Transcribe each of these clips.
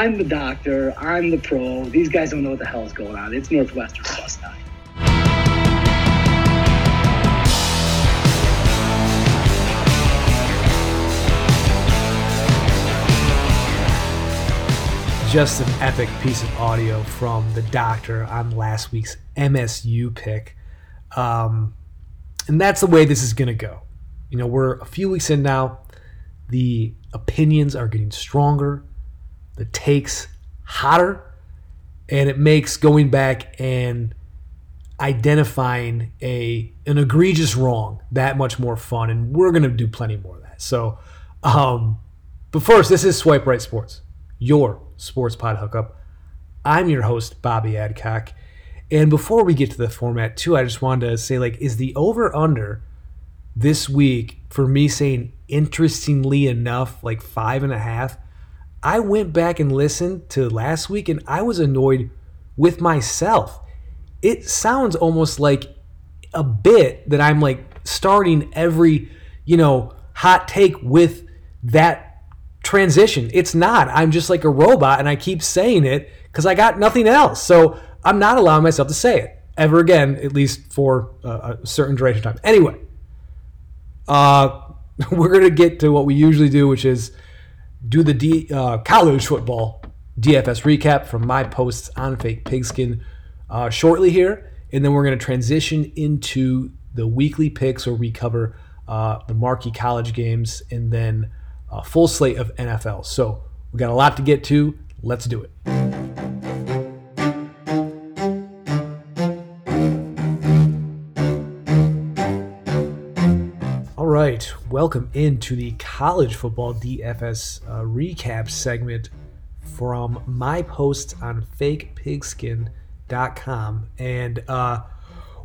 I'm the doctor. I'm the pro. These guys don't know what the hell is going on. It's Northwestern plus nine. just an epic piece of audio from the doctor on last week's MSU pick. Um, and that's the way this is going to go. You know, we're a few weeks in now. The opinions are getting stronger, the takes hotter, and it makes going back and identifying a an egregious wrong that much more fun. And we're going to do plenty more of that. So, um, but first, this is Swipe Right Sports, your sports pod hookup. I'm your host, Bobby Adcock. And before we get to the format, too, I just wanted to say, like, is the over under this week for me saying interestingly enough, like five and a half? I went back and listened to last week and I was annoyed with myself. It sounds almost like a bit that I'm like starting every, you know, hot take with that transition. It's not. I'm just like a robot and I keep saying it because I got nothing else. So I'm not allowing myself to say it ever again, at least for a, certain duration of time. Anyway, uh, we're going to get to what we usually do, which is do the D, uh, college football DFS recap from my posts on Fake Pigskin uh, shortly here. And then we're going to transition into the weekly picks where we cover uh, the marquee college games and then a full slate of NFL. So we got a lot to get to. Let's do it. Welcome into the college football DFS uh, recap segment from my posts on fakepigskin.com. And uh,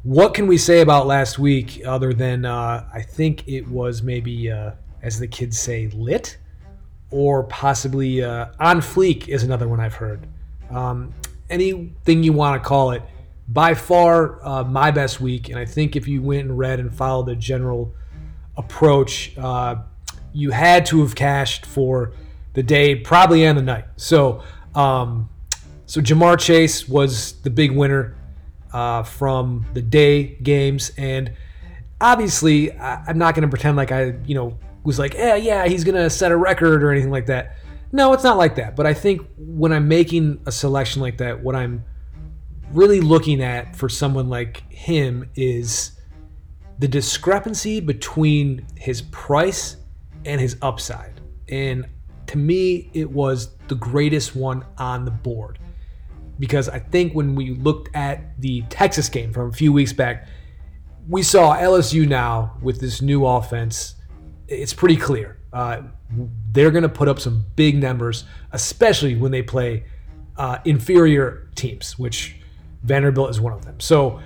what can we say about last week other than uh, I think it was maybe, uh, as the kids say, lit? Or possibly uh, on fleek is another one I've heard. Um, anything you want to call it. By far, uh, my best week. And I think if you went and read and followed the general approach, uh, you had to have cashed for the day, probably and the night. So, um, so Ja'Marr Chase was the big winner uh, from the day games, and obviously, I, I'm not going to pretend like I, you know, was like, yeah, yeah, he's going to set a record or anything like that. No, it's not like that. But I think when I'm making a selection like that, what I'm really looking at for someone like him is the discrepancy between his price and his upside. And to me, it was the greatest one on the board. Because I think when we looked at the Texas game from a few weeks back, we saw LSU now with this new offense. It's pretty clear. Uh, they're going to put up some big numbers, especially when they play uh, inferior teams, which Vanderbilt is one of them. So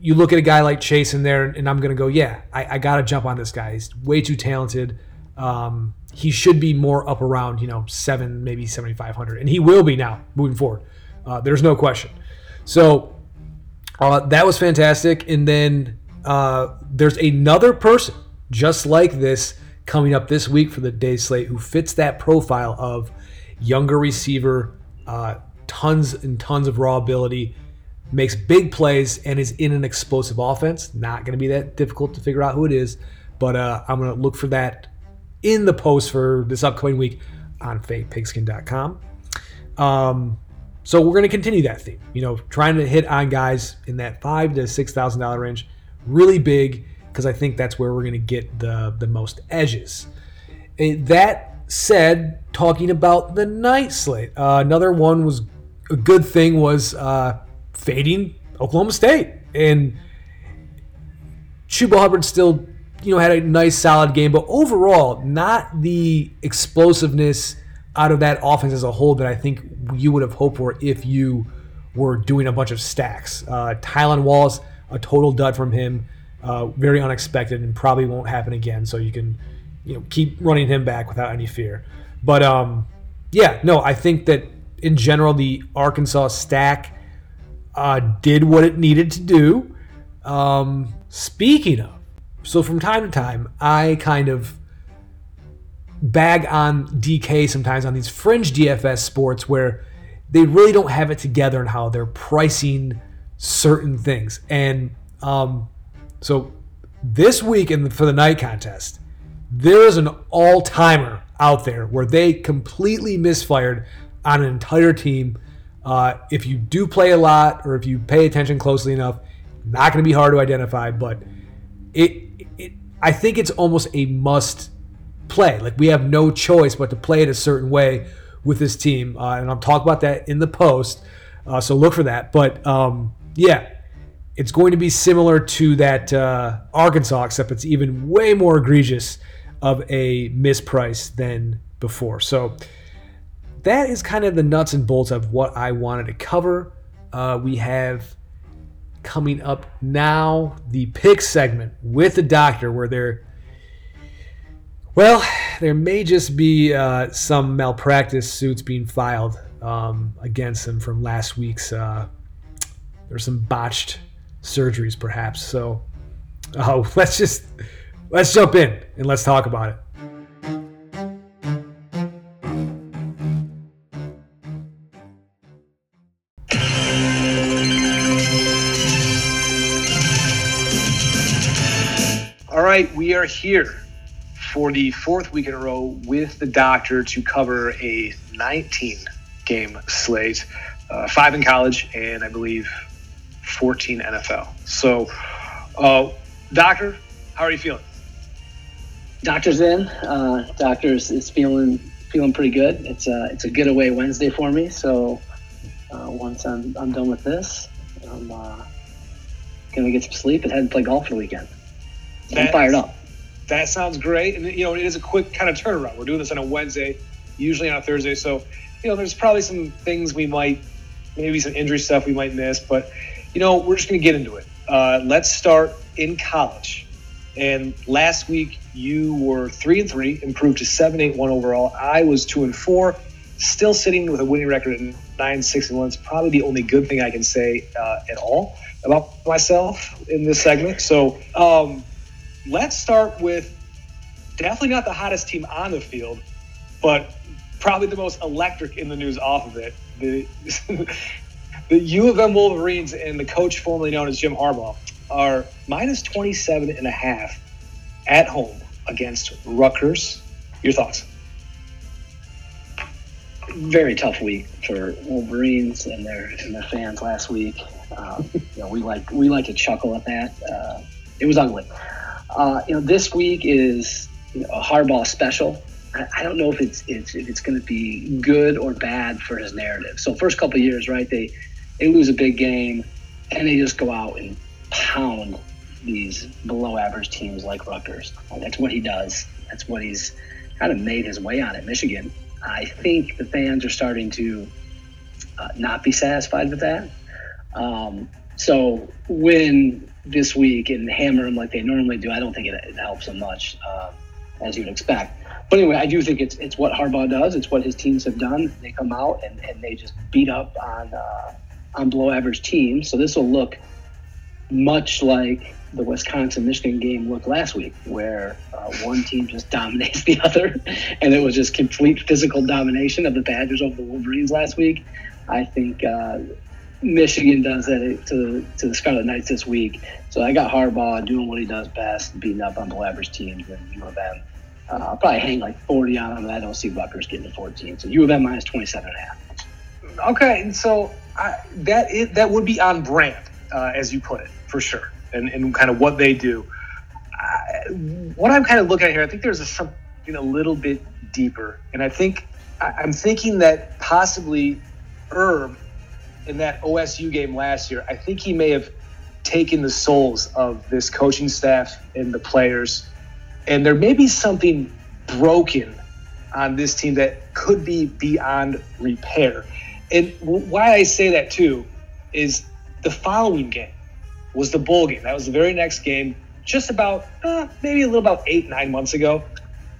you look at a guy like Chase in there, and I'm going to go, yeah, I, I got to jump on this guy. He's way too talented. Um, he should be more up around, you know, seven, maybe 7,500. And he will be now moving forward. Uh, there's no question. So uh, that was fantastic. And then uh, there's another person just like this coming up this week for the day slate who fits that profile of younger receiver, uh, tons and tons of raw ability, makes big plays, and is in an explosive offense. Not going to be that difficult to figure out who it is, but uh, I'm going to look for that in the post for this upcoming week on fakepigskin.com. Um, so we're going to continue that theme. You know, trying to hit on guys in that five to six thousand dollar range, really big because I think that's where we're going to get the the most edges. And that said, talking about the night slate, uh, another one was a good thing was uh, fading Oklahoma State and Chuba Hubbard still, you know, had a nice solid game, but overall, not the explosiveness out of that offense as a whole that I think you would have hoped for if you were doing a bunch of stacks. Uh, Tylan Wallace, a total dud from him, uh, very unexpected, and probably won't happen again. So you can, you know, keep running him back without any fear. But um, yeah, no, I think that in general the Arkansas stack uh, did what it needed to do. Um, speaking of, so from time to time, I kind of bag on DK sometimes on these fringe DFS sports where they really don't have it together in how they're pricing certain things. And um, so this week in the, for the night contest, there is an all timer out there where they completely misfired on an entire team. Uh, if you do play a lot or if you pay attention closely enough, not going to be hard to identify, but it, it I think it's almost a must play. Like we have no choice but to play it a certain way with this team, uh, and I'll talk about that in the post. Uh, so look for that. But um, yeah, it's going to be similar to that uh, Arkansas, except it's even way more egregious of a misprice than before. So that is kind of the nuts and bolts of what I wanted to cover. Uh, we have coming up now the pick segment with the doctor, where there, well, there may just be uh, some malpractice suits being filed um, against him from last week's. Uh, there's some botched surgeries, perhaps. So uh, let's just let's jump in and let's talk about it. We are here for the fourth week in a row with the doctor to cover a 19 game slate, uh, five in college, and I believe 14 NFL. So, uh, doctor, how are you feeling? Doctor's in. Uh, doctor's is feeling feeling pretty good. It's a it's a getaway Wednesday for me. So uh, once I'm I'm done with this, I'm uh, gonna get some sleep and head and play golf for the weekend. I'm fired up. That sounds great, and you know it is a quick kind of turnaround. We're doing this on a Wednesday, usually on a Thursday, so you know there's probably some things we might, maybe some injury stuff we might miss, but you know we're just gonna get into it. Uh, let's start in college. And last week you were three and three, improved to seven, eight, one overall. I was two and four, still sitting with a winning record at nine, six, and one. It's probably the only good thing I can say uh, at all about myself in this segment. So um, let's start with definitely not the hottest team on the field, but probably the most electric in the news off of it. The the U of M Wolverines and the coach formerly known as Jim Harbaugh are minus 27 and a half at home against Rutgers. Your thoughts? Very tough week for Wolverines and their and their fans last week. Uh, you know, we like we like to chuckle at that. Uh, it was ugly. Uh, you know, this week is you know, a Harbaugh special. I, I don't know if it's, it's if it's going to be good or bad for his narrative. So first couple years, right? They they lose a big game and they just go out and pound these below average teams like Rutgers. That's what he does. That's what he's kind of made his way on at Michigan. I think the fans are starting to uh, not be satisfied with that. Um, so win this week and hammer them like they normally do, I don't think it, it helps them much, uh, as you'd expect. But anyway, I do think it's it's what Harbaugh does. It's what his teams have done. They come out and, and they just beat up on uh, on below average teams. So this will look much like the Wisconsin Michigan game looked last week, where uh, one team just dominates the other, and it was just complete physical domination of the Badgers over the Wolverines last week. I think uh, Michigan does that to, to the Scarlet Knights this week. So I got Harbaugh doing what he does best, beating up on below average teams and U of M. Uh, I'll probably hang like 40 on them, I don't see Rutgers getting to 14. So U of M minus 27 and a half. Okay, and so I, that is, that would be on brand, uh, as you put it for sure, and, and kind of what they do. I, what I'm kind of looking at here, I think there's a, something a little bit deeper, and I think I, am thinking that possibly Herb in that OSU game last year, I think he may have taken the souls of this coaching staff and the players, and there may be something broken on this team that could be beyond repair. And why I say that too is the following game was the bowl game. That was the very next game, just about uh, maybe a little about eight nine months ago,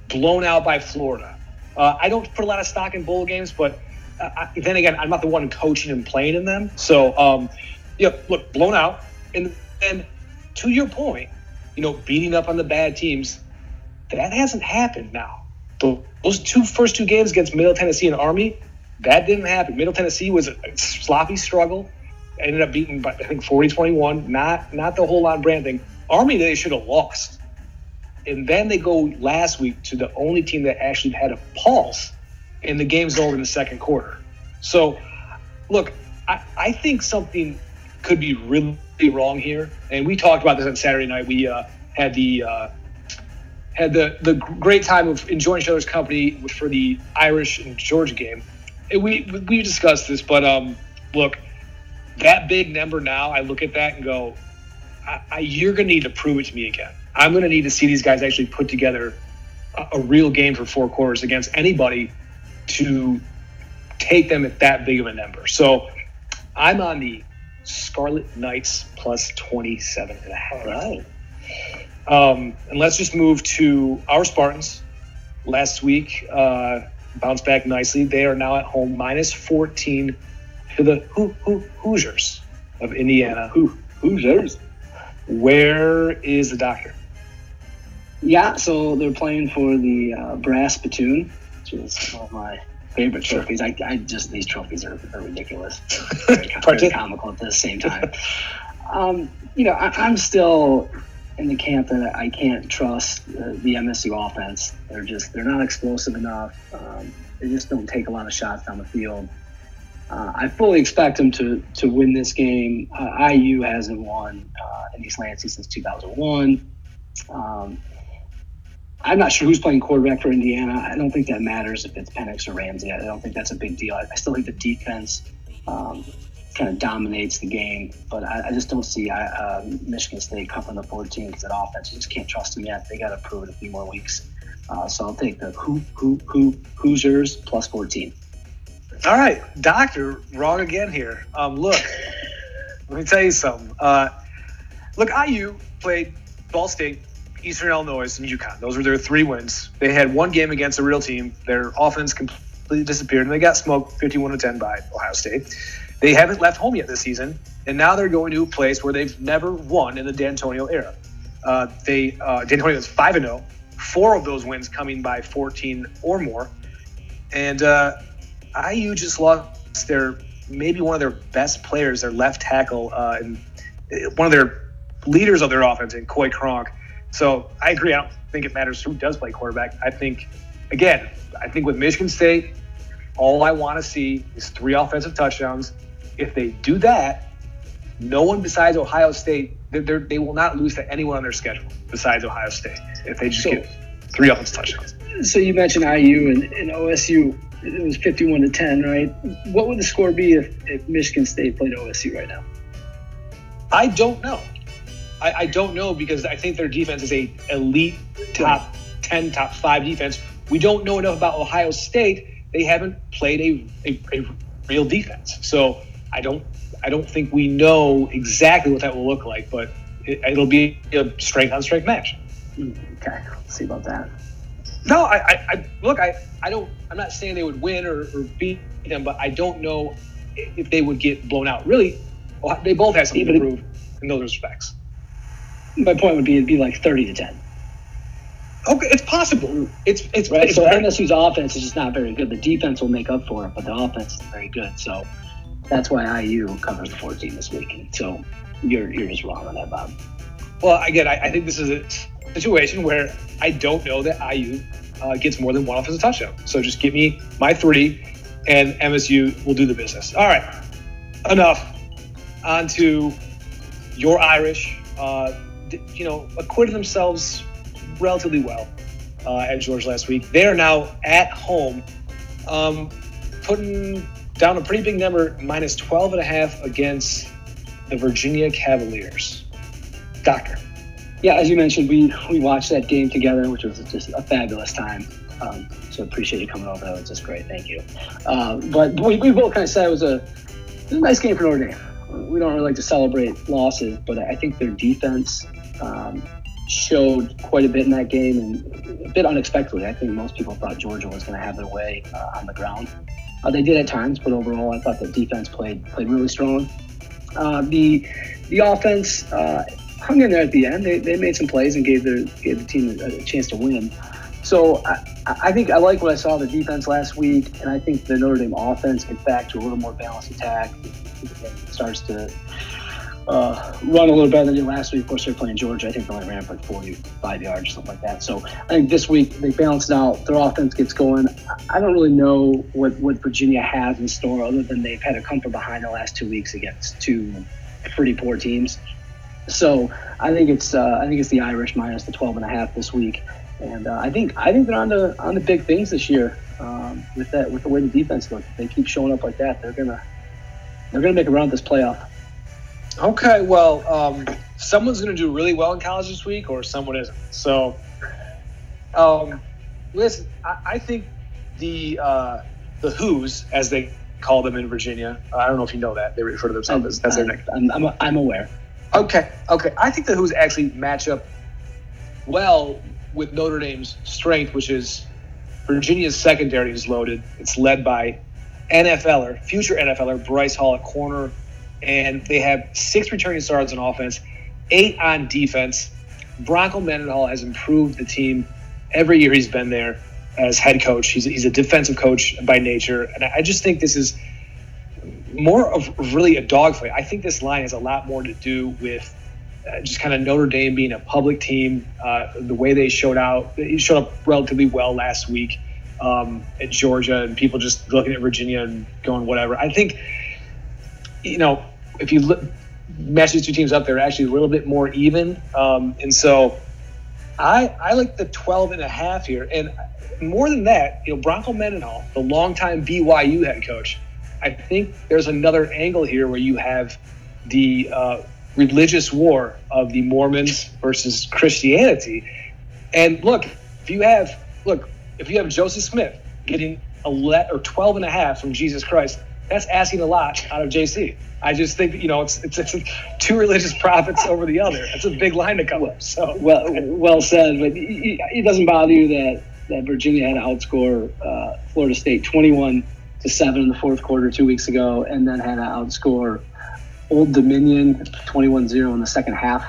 blown out by Florida. Uh, I don't put a lot of stock in bowl games, but I, then again, I'm not the one coaching and playing in them. So, um, yeah, look, blown out, and then to your point, you know, beating up on the bad teams, that hasn't happened now those two first two games against Middle Tennessee and Army, that didn't happen. Middle Tennessee was a sloppy struggle. Ended up beating, by I think, 40-21. Not not the whole lot brand thing. Army, they should have lost. And then they go last week to the only team that actually had a pulse, and the game's over in the second quarter. So, look, I, I think something could be really wrong here. And we talked about this on Saturday night. We uh, had the uh, had the the great time of enjoying each other's company for the Irish and Georgia game. And we we discussed this, but um, look, that big number now, I look at that and go, I, I, you're going to need to prove it to me again. I'm going to need to see these guys actually put together a, a real game for four quarters against anybody to take them at that big of a number. So I'm on the Scarlet Knights plus 27 and a half. All right. Um, and let's just move to our Spartans. Last week, uh, bounced back nicely. They are now at home, minus 14 to the Ho- Ho- Hoosiers of Indiana. Who Hoosiers? Where is the doctor? Yeah, so they're playing for the uh, brass spittoon, which is one of my favorite trophies. I, I just these trophies are, are ridiculous, very, very comical at the same time. um, you know, I, I'm still in the camp that I can't trust uh, the MSU offense. They're just they're not explosive enough. Um, they just don't take a lot of shots down the field. Uh, I fully expect them to to win this game. Uh, IU hasn't won uh, in East Lansing since 2001. Um, I'm not sure who's playing quarterback for Indiana. I don't think that matters if it's Penix or Ramsey. I don't think that's a big deal. I, I still think the defense um, kind of dominates the game, but I, I just don't see uh, Michigan State covering the 14 because that offense, you just can't trust them yet. They got to prove it a few more weeks. Uh, so I'll take the who, who, who, Hoosiers plus 14. All right, Doctor, wrong again here. Um, look, let me tell you something. Uh, look, IU played Ball State Eastern Illinois, and UConn. Those were their three wins. They had one game against a real team. Their offense completely disappeared, and they got smoked 51 to 10 by Ohio State. They haven't left home yet this season, and now they're going to a place where they've never won in the Dantonio era. Uh, they uh, Dantonio is five and zero, four of those wins coming by 14 or more, and uh, IU just lost their maybe one of their best players, their left tackle, uh, and uh, one of their leaders of their offense in Coy Cronk so I agree. I don't think it matters who does play quarterback. I think, again, I think with Michigan State, all I want to see is three offensive touchdowns. If they do that, no one besides Ohio State, they're, they will not lose to anyone on their schedule besides Ohio State if they just so, get three offensive touchdowns. So you mentioned IU and, and OSU. It was 51 to 10, right? What would the score be if, if Michigan State played OSU right now? I don't know. I, I, don't know because I think their defense is a elite top ten, top five defense. We don't know enough about Ohio State. They haven't played a, a, a real defense, so I don't I don't think we know exactly what that will look like. But it, will be a strength on strength match. Mm, okay, let's see about that. No, I, I, I, look, I, I don't. I'm not saying they would win or, or beat them, but I don't know if they would get blown out. Really, they both have something to prove in those respects my point would be it'd be like thirty to ten. Okay, it's possible. It's it's right. It's so very, MSU's offense is just not very good. The defense will make up for it, but the offense is very good. So that's why IU covers the 14 this week. so you're you're just wrong on that, Bob. Well, again, I, I think this is a situation where I don't know that IU uh, gets more than one offensive touchdown. So just give me my three, and MSU will do the business. All right, enough. On to your Irish. Uh, you know, acquitted themselves relatively well uh, at George last week. They are now at home, um, putting down a pretty big number, minus 12 and a half against the Virginia Cavaliers. Doctor. Yeah, as you mentioned, we, we watched that game together, which was just a fabulous time. Um, so appreciate you coming over. That was just great. Thank you. Uh, but we, we both kind of said it was a, it was a nice game for Notre Dame. We don't really like to celebrate losses, but I think their defense um, showed quite a bit in that game and a bit unexpectedly. I think most people thought Georgia was going to have their way uh, on the ground. Uh, they did at times, but overall, I thought the defense played played really strong. Uh, the the offense uh, hung in there at the end. They, they made some plays and gave their gave the team a, a chance to win. So I, I think I like what I saw the defense last week, and I think the Notre Dame offense gets back to a little more balanced attack. It starts to uh, run a little better than they did last week. Of course, they're playing Georgia. I think they only ran for like 45 yards or something like that. So I think this week they balanced out. Their offense gets going. I don't really know what, what Virginia has in store other than they've had to come from behind the last two weeks against two pretty poor teams. So I think it's uh, I think it's the Irish minus the 12 and a half this week. And uh, I think I think they're on the on the big things this year um, with that with the way the defense looks. If they keep showing up like that, they're gonna they're gonna make a run at this playoff. Okay, well, um, someone's going to do really well in college this week, or someone isn't. So, um, listen, I, I think the uh, the Who's, as they call them in Virginia, I don't know if you know that they refer to themselves as that's their nickname. I'm, I'm, I'm aware. Okay, okay. I think the Who's actually match up well with Notre Dame's strength, which is Virginia's secondary is loaded. It's led by NFLer, future NFLer Bryce Hall at corner, and they have six returning stars on offense, eight on defense. Bronco Mendenhall has improved the team every year he's been there as head coach. He's, he's a defensive coach by nature, and I just think this is more of really a dogfight. I think this line has a lot more to do with uh, just kind of Notre Dame being a public team, uh, the way they showed out, they showed up relatively well last week um, at Georgia, and people just looking at Virginia and going whatever. I think, you know, if you look, match these two teams up, they're actually a little bit more even, um, and so I I like the 12 and a half here, and more than that, you know, Bronco Mendenhall, the longtime BYU head coach. I think there's another angle here where you have the uh, religious war of the Mormons versus Christianity. And look, if you have look, if you have Joseph Smith getting a let or 12 and a half from Jesus Christ, that's asking a lot out of JC. I just think you know it's it's, it's two religious prophets over the other. That's a big line to cover. So well, well said. But it doesn't bother you that that Virginia had to outscore uh, Florida State 21 to seven in the fourth quarter two weeks ago, and then had to outscore Old Dominion 21-0 in the second half.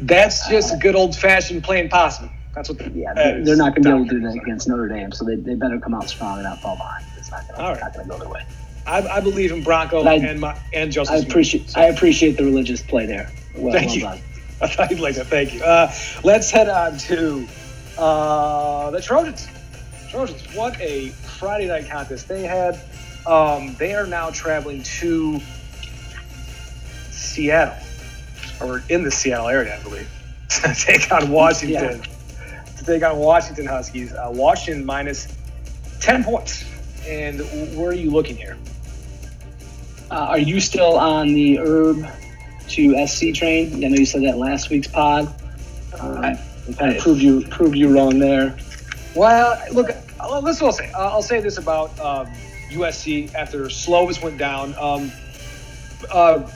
That's just uh, good old fashioned playing possum. That's what. Yeah, they're, they're not going to be able to do that against Notre Dame, so they, they better come out strong and not fall behind. It's not going to go their way. I, I, believe in Bronco I, and my, and Joseph. I appreciate so. I appreciate the religious play there. Well, Thank well you. Done. I thought you'd like that. Thank you. Uh, let's head on to uh, the Trojans. Trojans. What a Friday night contest they had. Um, they are now traveling to Seattle, or in the Seattle area, I believe, to take on Washington. Yeah. To take on Washington Huskies. Uh, Washington minus 10 points. And where are you looking here? Uh, are you still on the herb to SC train? I know you said that last week's pod. Um, I, kind of prove you prove you wrong there. Well, look, let's all say I'll say this about um, USC after Slovis went down. Um, uh,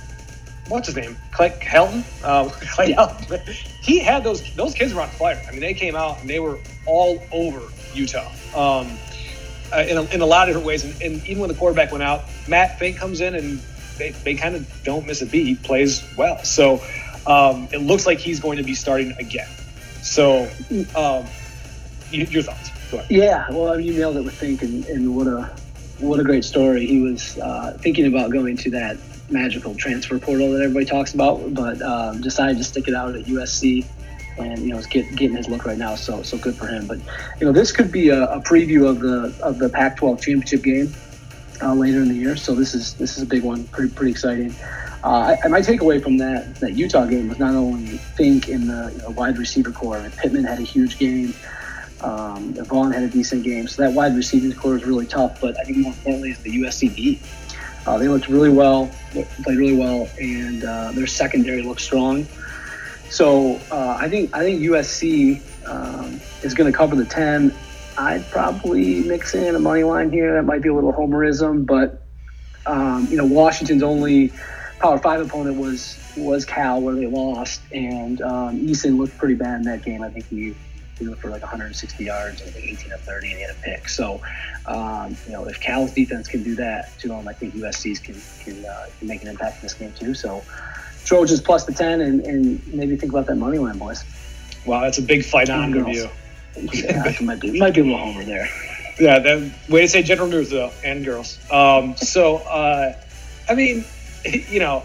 what's his name? Clay Helton. Uh, Clay yeah. Helton. He had those those kids were on fire. I mean, they came out and they were all over Utah. Um, uh, in, a, in a lot of different ways. And, and, even when the quarterback went out, Matt Fink comes in and they, they kind of don't miss a beat. He plays well. So um, it looks like he's going to be starting again. So um, your thoughts? Yeah, well, I mean, you nailed it with Fink, and, and what a what a great story. He was uh, thinking about going to that magical transfer portal that everybody talks about, but um, decided to stick it out at USC and you know, is get, getting his look right now. So so good for him. But you know, this could be a, a preview of the of the Pac-12 championship game uh, later in the year. So this is this is a big one. Pretty pretty exciting. Uh, I, my takeaway from that that Utah game was not only Fink in the you know, wide receiver core. I Pittman had a huge game. Um, Vaughn had a decent game. So that wide receiving core is really tough. But I think more importantly is the USC beat. Uh, they looked really well, played really well, and uh, their secondary looked strong. So uh, I think I think USC um, is going to cover the ten. I'd probably mix in a money line here. That might be a little homerism, but um, you know Washington's only Power Five opponent was was Cal, where they lost, and um, Eason looked pretty bad in that game. I think he threw for like 160 yards, I think 18 of 30, and he had a pick. So, um, you know, if Cal's defense can do that to them, I think USC's can can, uh, can make an impact in this game too. So, Trojans plus the 10 and, and maybe think about that money line, boys. Wow, that's a big fight on review. Yeah, might be might be a little homer there. Yeah, that way to say General News though, and girls. Um, so uh, I mean, you know,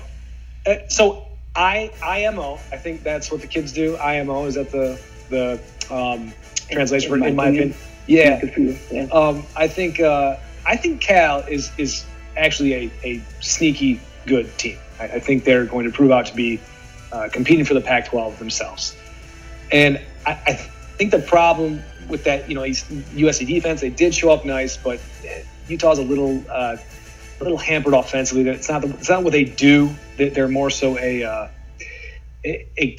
uh, so I IMO. I think that's what the kids do. IMO is that the the um, translation for In my in my opinion. opinion. Yeah, Good for you. Yeah. um, I think uh, I think Cal is is actually a, a sneaky good team. I, I think they're going to prove out to be uh, competing for the Pac-12 themselves. And I, I think the problem with that, you know, USC defense, they did show up nice, but Utah's a little uh, a little hampered offensively. It's not the, it's not what they do. They- They're more so a uh,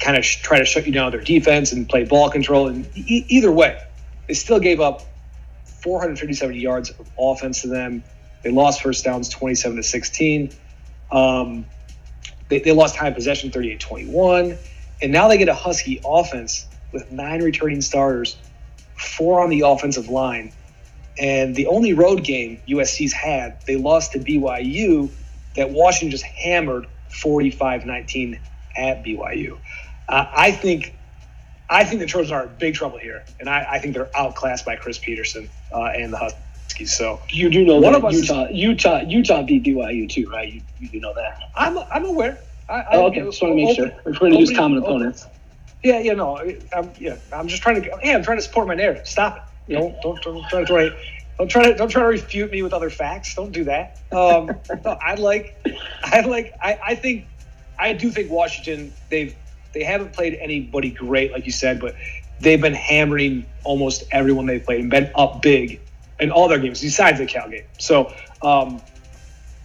kind of sh- try to shut you down their defense and play ball control. And e- either way, they still gave up 457 yards of offense to them. They lost first downs 27 to 16. Um, they, they lost time possession 38 21. And now they get a Husky offense with nine returning starters, four on the offensive line. And the only road game USC's had, they lost to BYU that Washington just hammered 45 19 at BYU. Uh, I think I think the Trojans are in big trouble here, and I, I think they're outclassed by Chris Petersen uh, and the Huskies. So You do know One that of us is- Utah, Utah, Utah beat BYU too, right? You, you do know that. I'm I'm aware. I, I, Oh, okay, just want to make sure. We're going to use common open- opponents. Yeah, yeah, no, I'm yeah, I'm just trying to. Yeah, I'm trying to support my narrative. Stop it. Don't don't don't try to throw. Don't try to don't try to refute me with other facts. Don't do that. Um, no, I like, I like, I, I think, I do think Washington. They've they haven't played anybody great, like you said, but they've been hammering almost everyone they've played and been up big in all their games besides the Cal game. So um,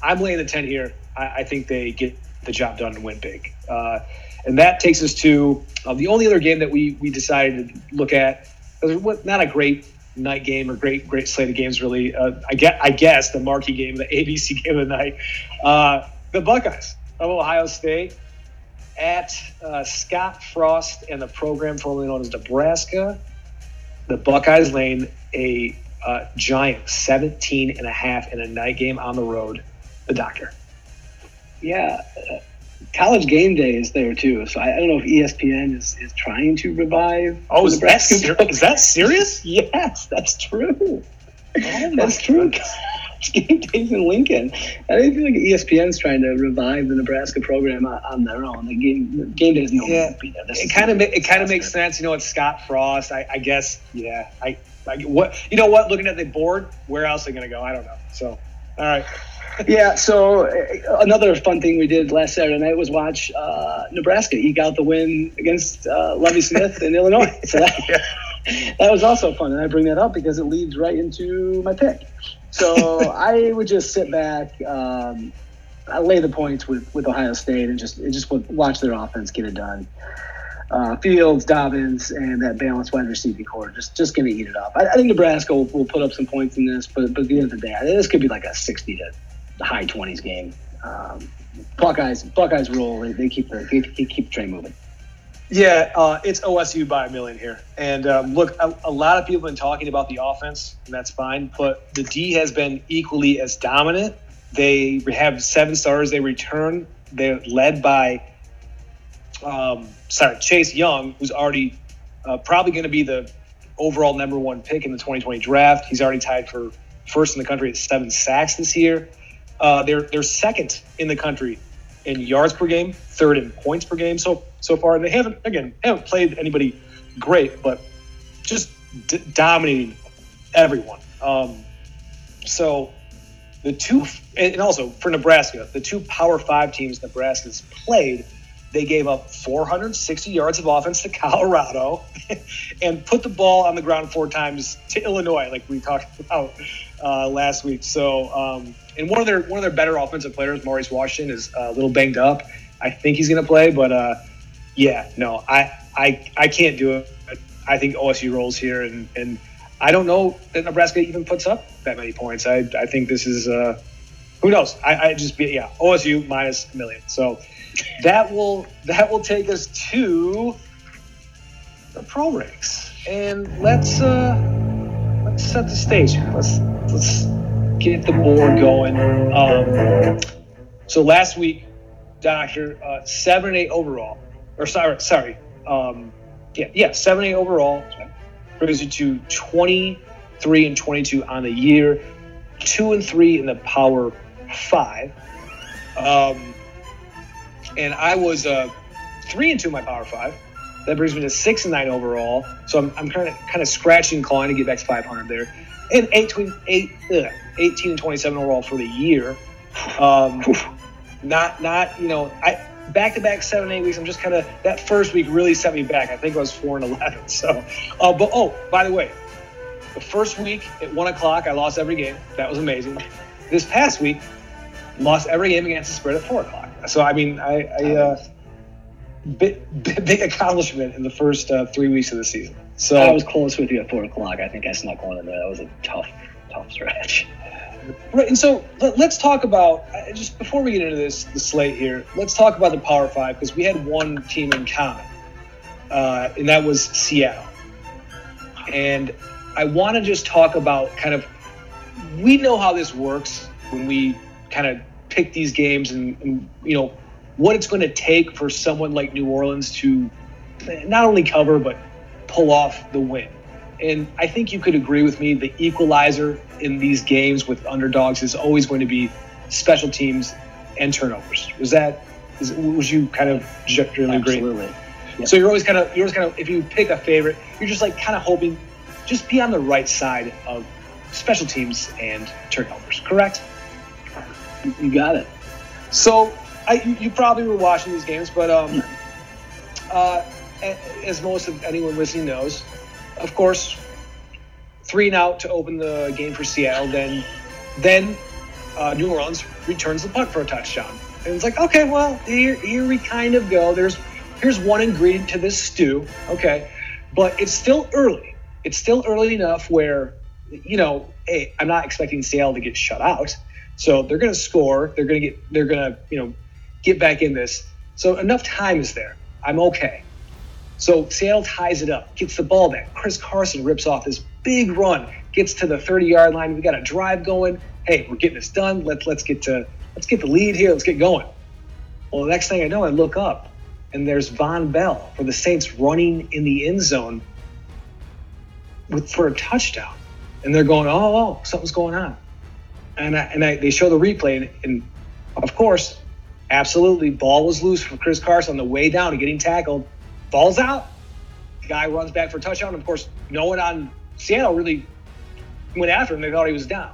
I'm laying the ten here. I, I think they get the job done and win big. Uh, and that takes us to uh, the only other game that we we decided to look at. Not a great night game or great great slate of games really. Uh, I get I guess the marquee game, the ABC game of the night, uh, the Buckeyes of Ohio State at uh, Scott Frost and the program formerly known as Nebraska. The Buckeyes laying a uh, giant 17 and a half in a night game on the road. The doctor. Yeah, uh, college game day is there too. So I, I don't know if ESPN is, is trying to revive. Oh, is that, Nebraska ser- is that serious? Yes, that's true. Oh That's true. Game days in Lincoln. I think feel like ESPN's trying to revive the Nebraska program on, on their own. The game the game days no Yeah. yeah. be there. This it is- kind of ma- it kind of makes sense. You know, it's Scott Frost. I, I guess. Yeah. I, I what you know what? Looking at the board, where else are they going to go? I don't know. So, all right. Yeah. So uh, another fun thing we did last Saturday night was watch uh, Nebraska eke out the win against uh, Lovie Smith in Illinois. So that, that was also fun, and I bring that up because it leads right into my pick. So I would just sit back, um, I lay the points with, with Ohio State, and just and just watch their offense get it done. Uh, Fields, Dobbins, and that balanced wide receiving core just just going to eat it up. I, I think Nebraska will, will put up some points in this, but but at the end of the day, this could be like a sixty to the high twenties game. Um, Buckeyes, Buckeyes roll. They, they keep the they, they keep the train moving. Yeah, uh, it's OSU by a million here. And um, look, a, a lot of people have been talking about the offense, and that's fine. But the D has been equally as dominant. They have seven stars. They return. They're led by, um, sorry, Chase Young, who's already uh, probably going to be the overall number one pick in the 2020 draft. He's already tied for first in the country at seven sacks this year. Uh, they're they're second in the country in yards per game, third in points per game so so far. And they haven't again haven't played anybody great, but just d- dominating everyone. Um, so the two and also for Nebraska, the two Power Five teams Nebraska's played, they gave up 460 yards of offense to Colorado, and put the ball on the ground four times to Illinois, like we talked about uh, last week. So, um, and one of their one of their better offensive players, Maurice Washington, is uh, a little banged up. I think he's going to play, but uh, yeah, no, I, I I can't do it. I think OSU rolls here, and and I don't know that Nebraska even puts up that many points. I I think this is uh, who knows. I, I just be yeah OSU minus a million. So that will that will take us to the pro ranks, and let's uh let's set the stage. Let's let's get the board going. Um, so last week, Doctor, uh, seven eight overall, or sorry, sorry, um, yeah, yeah, seven eight overall. brings you to 23 and 22 on the year, two and three in the Power Five. Um, and I was uh, three and two in my Power Five. That brings me to six and nine overall. So I'm, I'm kind of kind of scratching, clawing to get back to 500 there, and eight, eight, ugh, 18 and 27 overall for the year. Um, not not you know I back to back seven eight weeks. I'm just kind of that first week really set me back. I think I was four and 11. So, uh, but oh by the way, the first week at one o'clock I lost every game. That was amazing. This past week, lost every game against the spread at four o'clock. So I mean I. I uh, big, big accomplishment in the first uh, three weeks of the season. So I was close with you at four o'clock. I think I snuck one in there. That was a tough, tough stretch. Right, and so let, us talk about just before we get into this the slate here. Let's talk about the Power Five because we had one team in common, uh, and that was Seattle. And I want to just talk about kind of we know how this works when we kind of pick these games and, and you know what it's going to take for someone like New Orleans to not only cover but pull off the win. And I think you could agree with me the equalizer in these games with underdogs is always going to be special teams and turnovers. Was that is, was you kind of generally agree? Absolutely. Yep. So you're always kind of you're always kind of if you pick a favorite, you're just like kind of hoping just be on the right side of special teams and turnovers. Correct? You got it. So I, you, probably were watching these games, but um, uh, as most of anyone listening knows, of course, three and out to open the game for Seattle. Then, then uh, New Orleans returns the punt for a touchdown, and it's like, okay, well, here, here we kind of go. There's here's one ingredient to this stew, okay, but it's still early. It's still early enough where, you know, hey, I'm not expecting Seattle to get shut out. So they're going to score. They're going to get. They're going to, you know, get back in this. So enough time is there. I'm okay. So Seattle ties it up, gets the ball back. Chris Carson rips off this big run, gets to the 30 yard line. We got a drive going. Hey, we're getting this done. Let's let's get to let's get the lead here. Let's get going. Well, the next thing I know, I look up and there's Vonn Bell for the Saints running in the end zone with for a touchdown. And they're going, oh, oh, oh something's going on. And I, and I, they show the replay, and, and of course, Absolutely. Ball was loose for Chris Carson on the way down and getting tackled. Ball's out. The guy runs back for a touchdown. Of course, no one on Seattle really went after him. They thought he was down.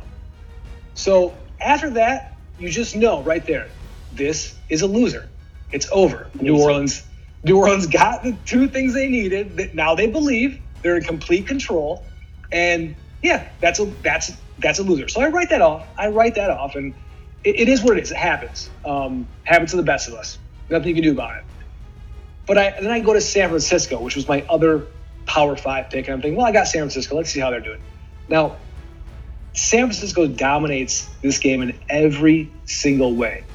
So after that, you just know right there, this is a loser. It's over. New Orleans, New Orleans got the two things they needed. That now they believe they're in complete control, and yeah, that's a that's that's a loser. So I write that off. I write that off, and it, it is what it is. It happens. Um, happens to the best of us. Nothing you can do about it. But I, then I go to San Francisco, which was my other Power Five pick, and I'm thinking, well, I got San Francisco. Let's see how they're doing. Now, San Francisco dominates this game in every single way.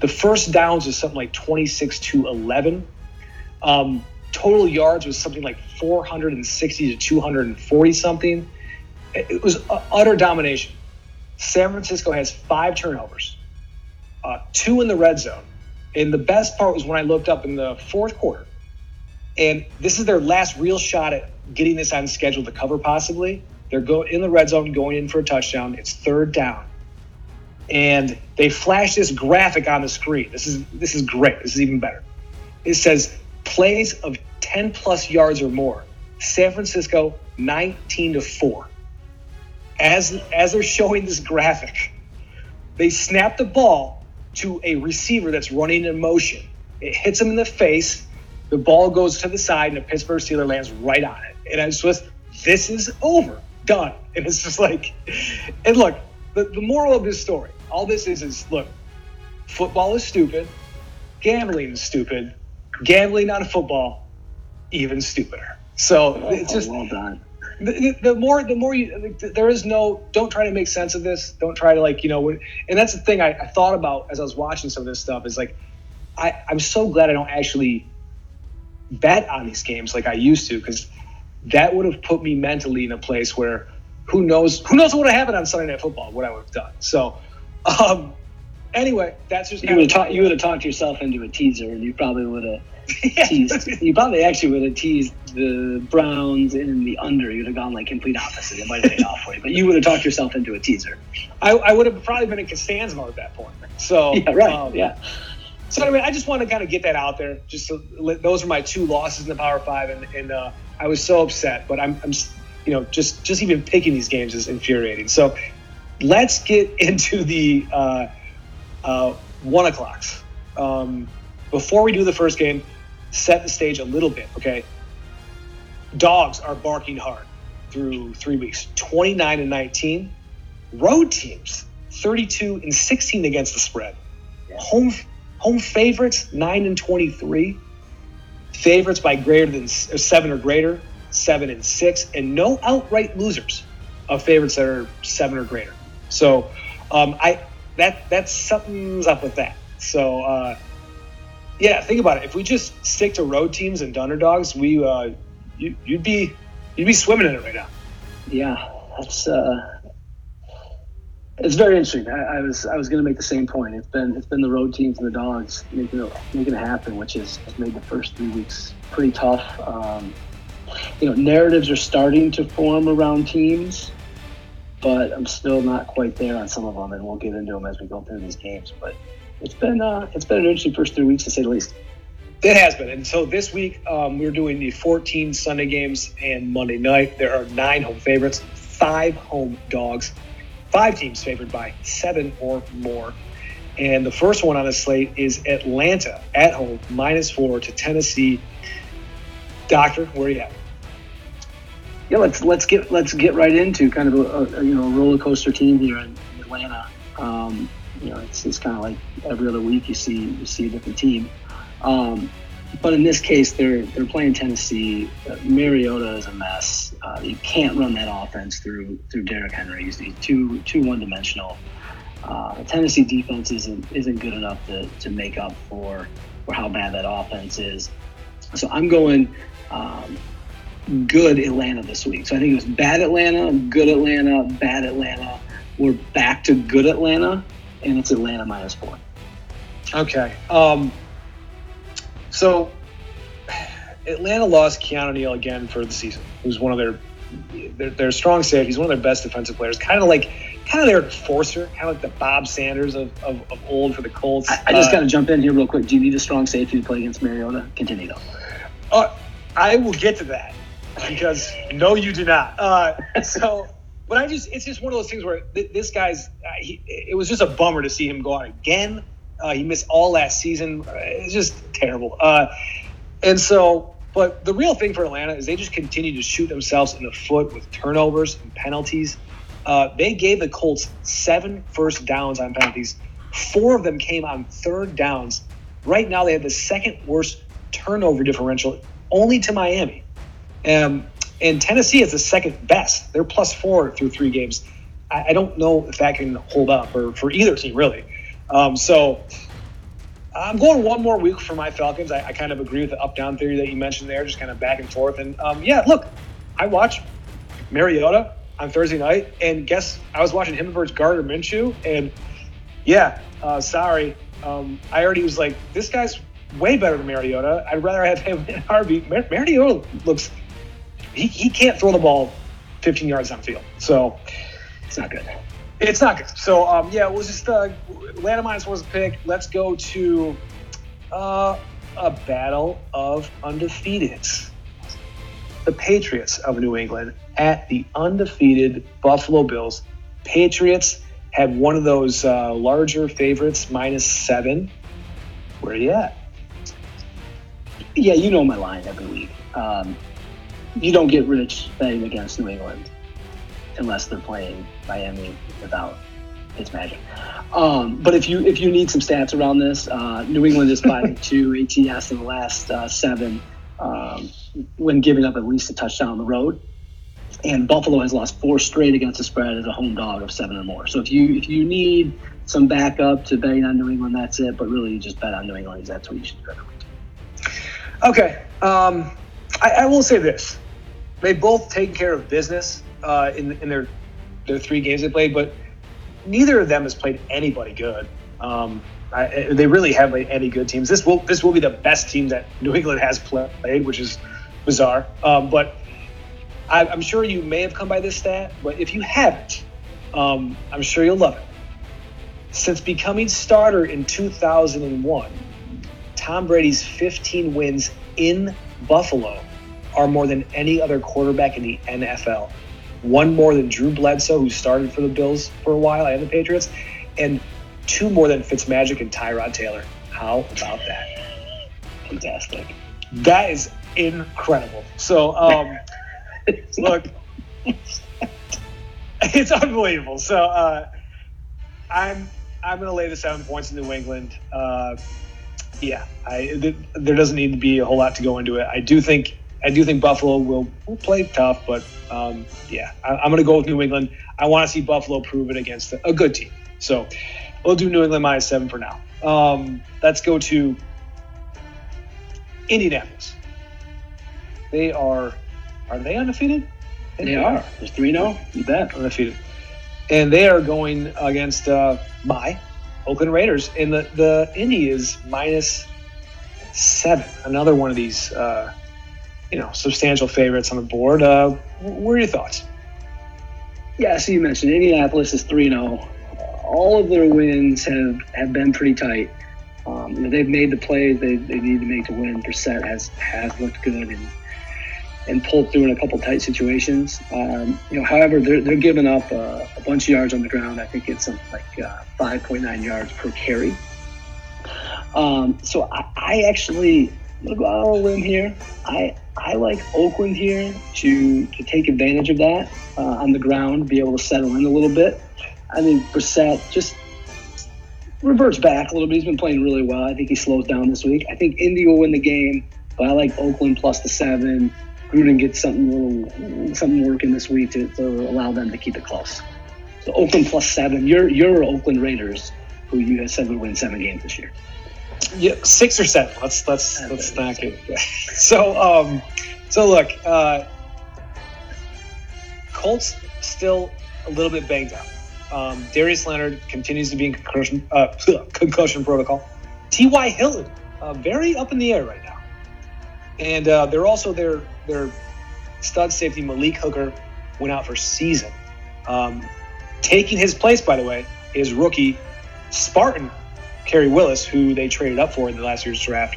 The first downs was something like 26 to 11. Um, total yards was something like 460 to 240 something. It was utter domination. San Francisco has five turnovers, uh, two in the red zone. And the best part was when I looked up in the fourth quarter, and this is their last real shot at getting this on schedule to cover possibly. They're go in the red zone going in for a touchdown. It's third down. And they flash this graphic on the screen. This is this is great. This is even better. It says plays of 10 plus yards or more. San Francisco 19 to 4 as as they're showing this graphic, they snap the ball to a receiver that's running in motion. It hits him in the face. The ball goes to the side, and the Pittsburgh Steeler lands right on it. And I just, this is over, done. And it's just like, and look, the, the moral of this story, all this is, is look, football is stupid, gambling is stupid, gambling on a football, even stupider. So it's just well done the, the, more the more you there is no don't try to make sense of this. Don't try to like you know and that's the thing I, I thought about as i was watching some of this stuff is like I, i'm so glad i don't actually bet on these games like i used to because that would have put me mentally in a place where who knows who knows what would have happened on sunday night football what i would have done. So um anyway that's just you would have you would have talked yourself into a teaser and you probably would have teased. You probably actually would have teased the Browns in the under. You'd have gone like complete opposite. It might have paid off for you, but you would have talked yourself into a teaser. I, I would have probably been in Costanza at that point. So Yeah, right. um, yeah. So anyway, I just want to kind of get that out there. Just so, those are my two losses in the Power Five, and, and uh, I was so upset. But I'm, I'm, you know, just just even picking these games is infuriating. So let's get into the uh, uh, one o'clocks. Um, before we do the first game, set the stage a little bit, okay? Dogs are barking hard through three weeks, 29 and 19. Road teams, 32 and 16 against the spread. Home home favorites, 9 and 23. Favorites by greater than s- uh, seven or greater, seven and six, and no outright losers of favorites that are seven or greater. So, um, I that that's something's up with that. So, uh, yeah, think about it. If we just stick to road teams and underdogs, we uh, you, you'd be you'd be swimming in it right now. Yeah, that's uh, it's very interesting. I, I was I was going to make the same point. It's been it's been the road teams and the dogs making it making it happen, which has, has made the first three weeks pretty tough. Um, you know, narratives are starting to form around teams, but I'm still not quite there on some of them, and we'll get into them as we go through these games. But it's been uh, it's been an interesting first three weeks to say the least. It has been. And so this week, um, we're doing the 14 Sunday games and Monday night. There are nine home favorites, five home dogs, five teams favored by seven or more. And the first one on the slate is Atlanta at home, minus four to Tennessee. Doctor, where are you at? Yeah, let's let's get let's get right into kind of a, a you know roller coaster team here in Atlanta. Um, you know, it's, it's kind of like every other week you see you see a different team. Um, but in this case, they're they're playing Tennessee. Uh, Mariota is a mess. Uh, you can't run that offense through through Derrick Henry. He's, he's too too one dimensional. Uh, Tennessee defense isn't isn't good enough to, to make up for for how bad that offense is. So I'm going um, good Atlanta this week. So I think it was bad Atlanta, good Atlanta, bad Atlanta. We're back to good Atlanta, and it's Atlanta minus four. Okay. Um, so Atlanta lost Keanu Neal again for the season. Who's one of their their, their strong safety. He's one of their best defensive players. Kind of like kind of their enforcer, kind of like the Bob Sanders of, of, of old for the Colts. I, I just Uh, got to jump in here real quick. Do you need a strong safety to play against Mariota? Continue though. Uh, I will get to that because no, you do not. Uh, so, but I just, it's just one of those things where th- this guy's, uh, it was just a bummer to see him go out again. Uh, he missed all last season. Uh, It's just terrible. Uh, and so, but the real thing for Atlanta is they just continue to shoot themselves in the foot with turnovers and penalties. Uh, they gave the Colts seven first downs on penalties. Four of them came on third downs. Right now, they have the second worst turnover differential, only to Miami. Um, and Tennessee is the second best. They're plus four through three games. I, I don't know if that can hold up for, for either team, really. Um, so I'm going one more week for my Falcons. I, I kind of agree with the up down theory that you mentioned there, just kind of back and forth. And um, yeah, look, I watched Mariota on Thursday night, and guess I was watching him versus Gardner Minshew, and yeah, uh, sorry, um, I already was like, this guy's way better than Mariota. I'd rather have him in RB. Mar- Mariota looks, he, he can't throw the ball 15 yards downfield, so It's not good. it's not good. So um, yeah, it was just uh, Atlanta minus was a pick. Let's go to uh, a battle of undefeateds. The Patriots of New England at the undefeated Buffalo Bills. Patriots had one of those uh, larger favorites, minus seven. Where are you at? Yeah, you know my line every week. Um, you don't get rich betting against New England unless they're playing Miami without its magic. Um, but if you if you need some stats around this, uh, New England is five and two ATS in the last uh, seven um, when giving up at least a touchdown on the road. And Buffalo has lost four straight against the spread as a home dog of seven or more. So if you if you need some backup to betting on New England, that's it. But really, you just bet on New England. That's what you should do every week. Okay. Um, I, I will say this: they both taken care of business uh, in in their their three games they played, but neither of them has played anybody good. Um, I, they really have like any good teams. This will this will be the best team that New England has played, which is bizarre. Um, but I, am sure you may have come by this stat, but if you haven't, um, I'm sure you'll love it. Since becoming starter in 2001, Tom Brady's 15 wins in Buffalo are more than any other quarterback in the NFL. One more than Drew Bledsoe, who started for the Bills for a while and the Patriots, and two more than Fitzmagic and Tyrod Taylor. How about that? Fantastic. That is incredible. So, um, look, it's unbelievable. So, uh, I'm I'm going to lay the seven points in New England. Uh, yeah, I, th- there doesn't need to be a whole lot to go into it. I do think I do think Buffalo will, will play tough, but um, yeah, I, am going to go with New England. I want to see Buffalo prove it against a, good team. So we'll do New England minus seven for now. Um, let's go to Indianapolis. They are are they undefeated? They, they are. There's three zero. You bet. Undefeated, and they are going against uh, my Oakland Raiders, and the the Indy is minus seven. Another one of these, uh, you know, substantial favorites on the board. Uh, what are your thoughts? Yeah, so you mentioned Indianapolis is three zero. All of their wins have have been pretty tight. Um, you know, they've made the plays they, they need to make to win. Brissett has has looked good and and pulled through in a couple tight situations. Um, you know, however, they're, they're giving up uh, a bunch of yards on the ground. I think it's like uh, 5.9 yards per carry. Um, so I, I actually I'm go out here. I I like Oakland here to to take advantage of that uh, on the ground, be able to settle in a little bit. I think Brissett just reverts back a little bit. He's been playing really well. I think he slows down this week. I think Indy will win the game, but I like Oakland plus the seven. Gruden gets something little something working this week to, to allow them to keep it close. So Oakland plus seven. You're you're Oakland Raiders, who you said would win seven games this year. Yeah, six or seven. Let's let's let's not get. So um, so look, uh, Colts still a little bit banged up. Um, Darius Leonard continues to be in concussion, uh, concussion protocol. T.Y. Hilton, uh, very up in the air right now, and uh, they're also their their stud safety Malik Hooker went out for season. Um, taking his place, by the way, is rookie Spartan Khari Willis, who they traded up for in the last year's draft.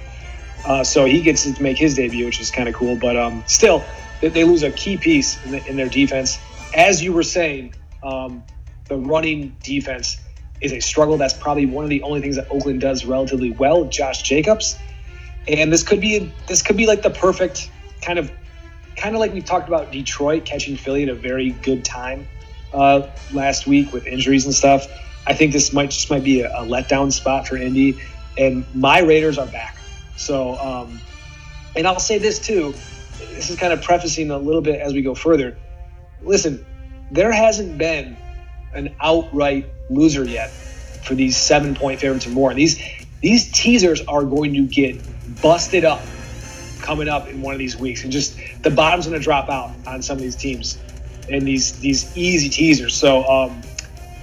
Uh, so he gets to make his debut, which is kind of cool. But um, still, they, they, lose a key piece in, the, in, their defense. As you were saying, um, the running defense is a struggle. That's probably one of the only things that Oakland does relatively well. Josh Jacobs, and this could be this could be like the perfect kind of kind of like we talked about Detroit catching Philly at a very good time uh, last week with injuries and stuff. I think this might just might be a, a letdown spot for Indy, and my Raiders are back. So, um, and I'll say this too. This is kind of prefacing a little bit as we go further. Listen, there hasn't been an outright loser yet for these seven point favorites or more. These these teasers are going to get busted up coming up in one of these weeks, and just the bottom's going to drop out on some of these teams and these these easy teasers. So um,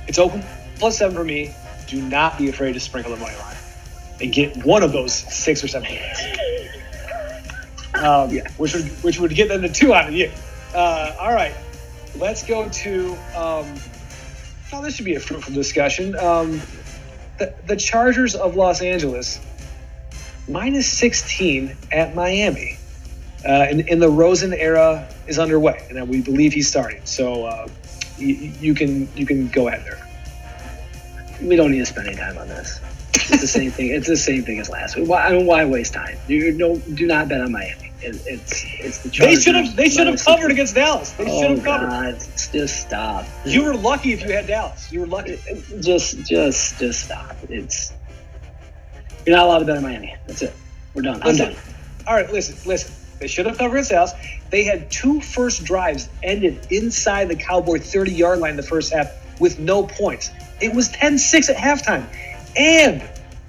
it's open plus seven for me. Do not be afraid to sprinkle the money line and get one of those six or seven games. Um, yeah. which would which would get them to two out of you. Uh, all right, let's go to. Um, oh, this should be a fruitful discussion. Um, the, the Chargers of Los Angeles minus 16 at Miami. Uh, and, and, the Rosen era is underway, and we believe he's starting. So uh, you, you, can you can go ahead there. We don't need to spend any time on this. It's the same thing. It's the same thing as last week. Why, I mean, why waste time? You no, do not bet on Miami. It, it's it's the Chargers. They should have they should have covered against Dallas. They oh, should have oh, covered. God, just stop. You were lucky if you had Dallas. You were lucky. Just just just stop. It's you're not allowed to bet on Miami. That's it. We're done. Listen, I'm done. All right, listen, listen. They should have covered his house. They had two first drives ended inside the Cowboy 30 yard line the first half with no points. It was 10 6 at halftime. And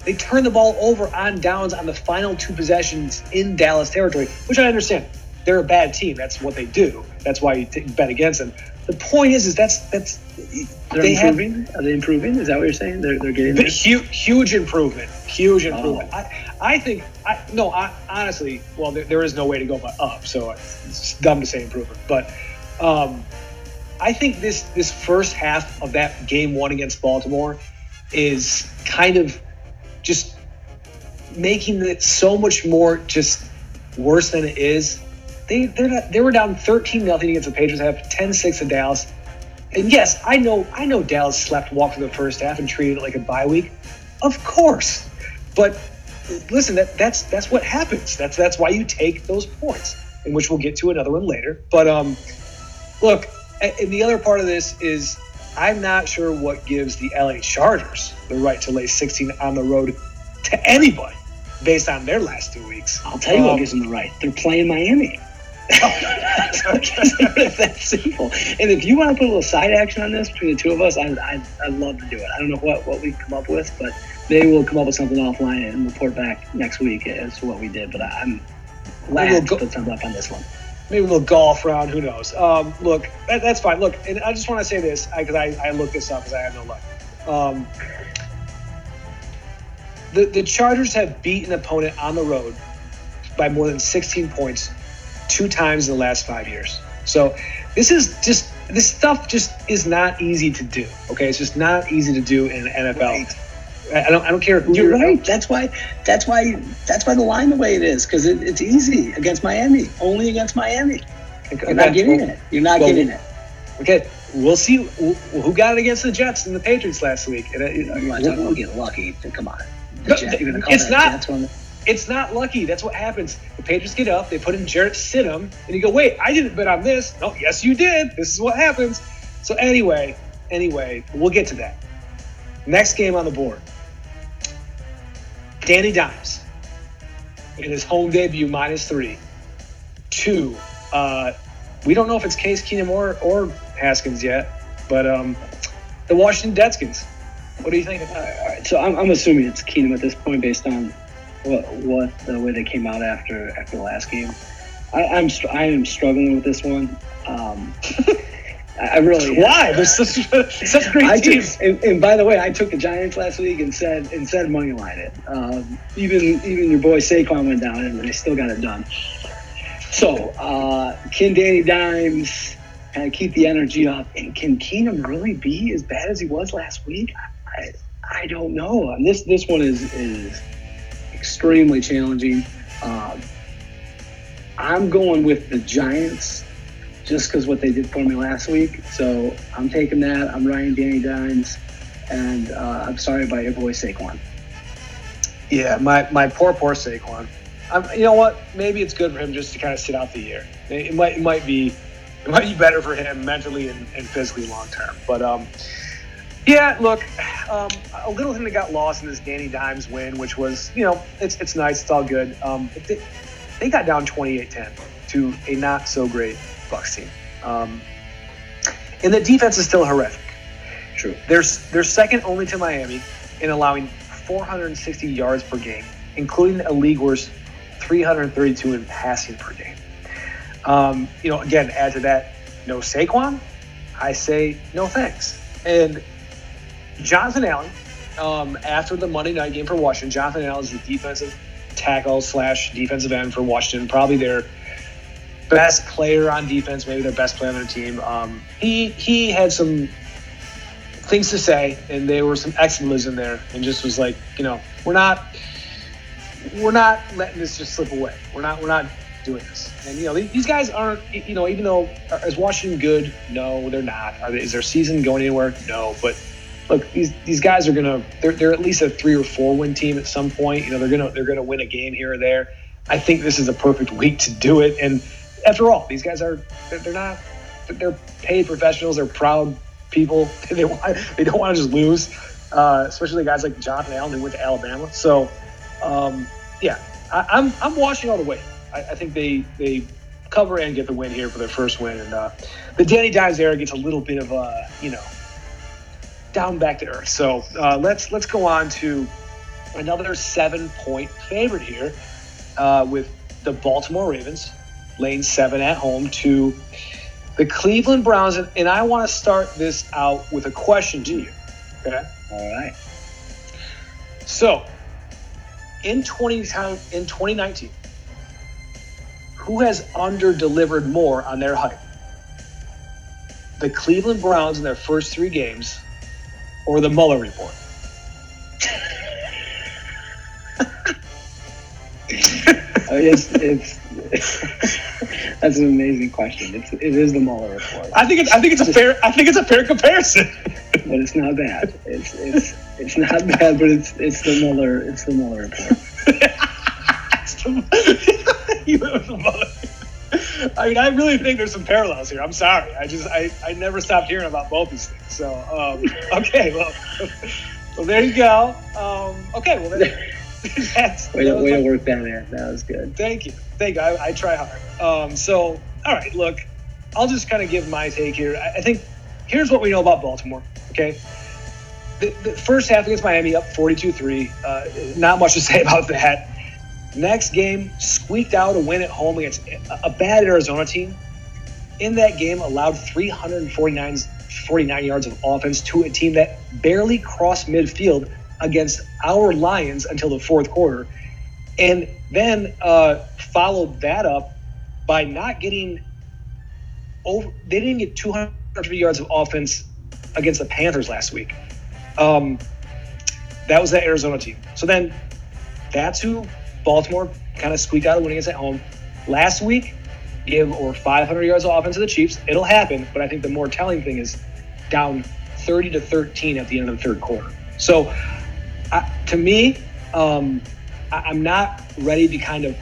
they turned the ball over on downs on the final two possessions in Dallas territory, which I understand. They're a bad team. That's what they do. That's why you bet against them. the point is, is that's that's they're they improving. Have, Are they improving? Is that what you're saying? They're, they're getting huge, huge improvement. Huge oh. improvement. Oh. I, I think I no. I, honestly, well, there, there is no way to go but up. So it's dumb to say improvement, but um, I think this this first half of that game one against Baltimore is kind of just making it so much more just worse than it is. They they were down 13 nothing against the Patriots half, 10-6 in Dallas. And yes, I know I know Dallas slept walk through the first half and treated it like a bye week. Of course. But listen, that that's that's what happens. That's that's why you take those points, in which we'll get to another one later. But um look, and the other part of this is I'm not sure what gives the LA Chargers the right to lay 16 on the road to anybody based on their last two weeks. I'll tell you um, what gives them the right. They're playing Miami. it's that simple. And if you want to put a little side action on this between the two of us, I, I, I'd love to do it. I don't know what, what we come up with, but maybe we'll come up with something offline and report back next week as to what we did. But I'm glad we'll go- to put something up on this one maybe a little golf round. Who knows? Um, look, that, that's fine. Look, and I just want to say this because I, I, I, looked this up because I have no luck. Um, the the Chargers have beat an opponent on the road by more than 16 points two times in the last five years. So this is just this stuff just is not easy to do. Okay, it's just not easy to do in NFL. Right. I don't. I don't care. Who you're, you're right. That's why. That's why. That's why the line the way it is because it, it's easy against Miami. Only against Miami. You're not getting it. You're not well, getting it. Okay, we'll see who got it against the Jets and the Patriots last week. And it, we'll, we'll get lucky. Come on. it's not. It's not lucky. That's what happens. The Patriots get up, they put in Jarrett Stidham, and you go, "Wait, I didn't bet on this." No, yes, you did. This is what happens. So anyway, anyway, we'll get to that. Next game on the board. Danny Dimes in his home debut minus three. Two, uh, we don't know if it's Case Keenum or, or Haskins yet, but um, the Washington Deadskins. What do you think? Uh, so I'm, I'm, assuming it's Keenum at this point based on what, what the way they came out after after the last game. I, I'm I am struggling with this one. Um, I really why there's such such great I teams. Took, and, and, by the way, I took the Giants last week and said and said money line it. Um, even even your boy Saquon went down and they still got it done. So uh, can Danny Dimes kind of keep the energy up? And can Keenum really be as bad as he was last week? I, I don't know. And This this one is is extremely challenging. Um, I'm going with the Giants just because what they did for me last week. So I'm taking that. I'm Ryan Danny Dimes, and uh, I'm sorry about your boy Saquon. Yeah, my, my poor poor Saquon. I'm, you know what? Maybe it's good for him just to kind of sit out the year. It, might it might be it might be better for him mentally and, and physically long term. But um, yeah, look, um, a little thing that got lost in this Danny Dimes win, which was you know it's it's nice, it's all good. Um, they, they got down 28-10 to a not so great Bucs team. Um, and the defense is still horrific. True. They're, they're second only to Miami in allowing 460 yards per game, including a league worst 332 in passing per game. Um, you know, again, add to that, no Saquon, I say no thanks. And Jonathan Allen, um, after the Monday night game for Washington, Jonathan Allen is the defensive tackle slash defensive end for Washington, probably their best player on defense, maybe their best player on their team. Um, he he had some things to say, and there were some expletives in there, and just was like, you know, we're not we're not letting this just slip away. We're not we're not doing this. And you know, these guys aren't. You know, even though is Washington good? No, they're not. They, is their season going anywhere? No, but. Look, these, these guys are gonna they're, they're at least a three or four win team at some point. You know they're gonna they're gonna win a game here or there. I think this is a perfect week to do it. And after all, these guys are they're not they're paid professionals. They're proud people. They want they don't want to just lose, uh, especially guys like Jonathan Allen who went to Alabama. So um, yeah, I, am I'm, I'm washing all the way. I, I, think they they cover and get the win here for their first win, and uh, the Danny Dimes era gets a little bit of a you know down back to earth. So uh, let's let's go on to another seven point favorite here uh, with the Baltimore Ravens laying seven at home to The Cleveland Browns, and I want to start this out with a question to you. Okay. All right. So, in 20 in 2019, who has under delivered more on their hype? The Cleveland Browns in their first three games, or the Mueller report? I mean, it's, it's that's an amazing question. It's it is the Mueller report, I think it's I think it's a fair I think it's a fair comparison. but it's not bad. It's it's it's not bad, but it's it's the Mueller it's the Mueller report. It's the- you the Mueller. I mean, I really think there's some parallels here. I'm sorry. I just I, I never stopped hearing about both these things. So um, okay, well, well there you go. Um, okay, well then, that's Way to, way my- to work that in. That was good. Thank you. Thank you. I, I try hard. Um, so, all right, look, I'll just kind of give my take here. I, I think here's what we know about Baltimore, okay? The, the first half against Miami up 42 3. Uh, not much to say about that. Next game, squeaked out a win at home against a, a bad Arizona team. In that game, allowed 349 49 yards of offense to a team that barely crossed midfield against our Lions until the fourth quarter and then uh, followed that up by not getting over. They didn't get 250 yards of offense against the Panthers last week. Um, that was that Arizona team. So then, that's who Baltimore kind of squeaked out a win against at home. Last week, give over 500 yards of offense to the Chiefs. It'll happen, but I think the more telling thing is down 30 to 13 at the end of the third quarter. So, I, to me, um, I- I'm not ready to kind of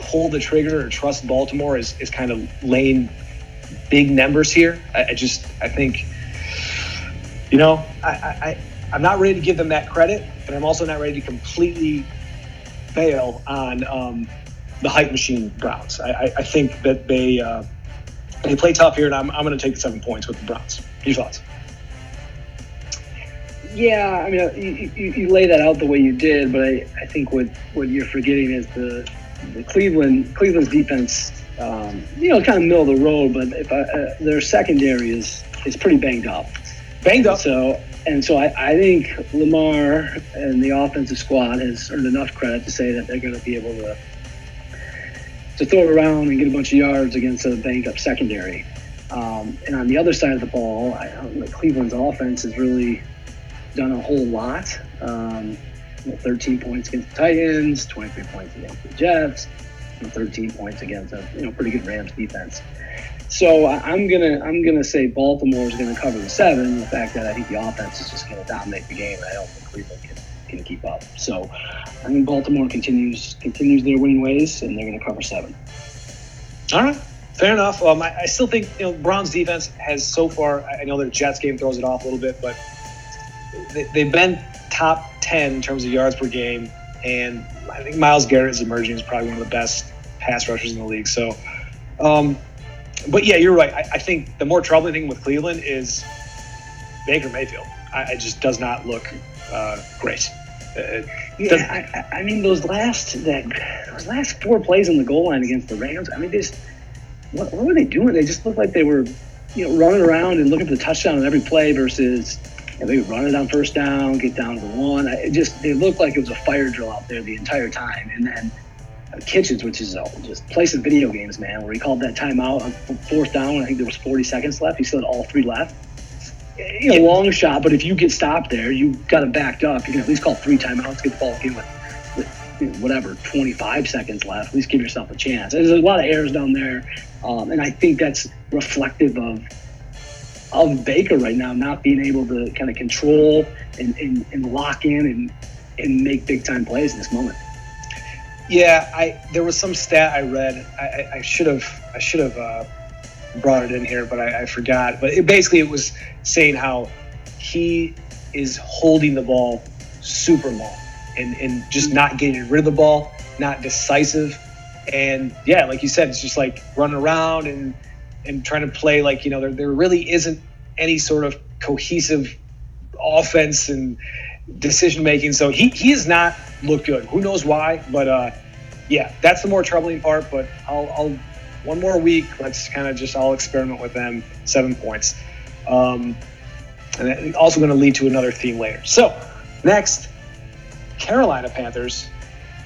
pull the trigger or trust Baltimore is, is kind of laying big numbers here. I, I just I think you know I, I I'm not ready to give them that credit, but I'm also not ready to completely bail on um, the hype machine Browns. I, I, I think that they uh, they play tough here, and I'm, I'm going to take the seven points with the Browns. Your thoughts? Yeah, I mean, you, you, you lay that out the way you did, but I, I think what, what you're forgetting is the, the Cleveland Cleveland's defense. Um, you know, kind of middle of the road, but if I, uh, their secondary is is pretty banged up. Banged up. So and so I, I think Lamar and the offensive squad has earned enough credit to say that they're going to be able to to throw it around and get a bunch of yards against a banged up secondary. Um, and on the other side of the ball, I Cleveland's offense is really done a whole lot. Um, you know, 13 points against the Titans, 23 points against the Jets, and 13 points against a you know pretty good Rams defense. So I'm gonna I'm gonna say Baltimore is gonna cover the seven. The fact that I think the offense is just gonna dominate the game, I don't think Cleveland can, can keep up. So I think Baltimore continues continues their winning ways, and they're gonna cover seven. All right, fair enough. Um, I, I still think you know Browns defense has so far. I know their Jets game throws it off a little bit, but they, they've been top ten in terms of yards per game, and I think Myles Garrett is emerging as probably one of the best pass rushers in the league. So, um, but yeah, you're right. I, I think the more troubling thing with Cleveland is Baker Mayfield. I, it just does not look uh, great. Uh, Yeah, I, I- I mean those last that those last four plays on the goal line against the Rams. I mean, they just what, what were they doing? They just looked like they were, you know, running around and looking for the touchdown on every play versus know, they would run it on first down, get down to one. It just it looked like it was a fire drill out there the entire time. And then uh, Kitchens, which is uh, just some video games, man, where he called that timeout on fourth down. I think there was 40 seconds left. He still had all three left you know, long shot, but if you get stopped there, you got it backed up. You can at least call three timeouts, get the ball in with, with you know, whatever, 25 seconds left. At least give yourself a chance. There's a lot of errors down there, um, and I think that's reflective of of Baker right now not being able to kind of control and, and, and lock in and and make big time plays in this moment. Yeah, I there was some stat I read. I, should have I should have uh, brought it in here, but I, I forgot. But it, basically, it was saying how he is holding the ball super long and and just not getting rid of the ball, not decisive, and yeah, like you said, it's just like running around and and trying to play like you know there there really isn't any sort of cohesive offense and decision making. So he he has not looked good. Who knows why? But uh, yeah, that's the more troubling part. But I'll I'll one more week. Let's kind of just I'll experiment with them. Seven points. Um, and also going to lead to another theme later. So, next, Carolina Panthers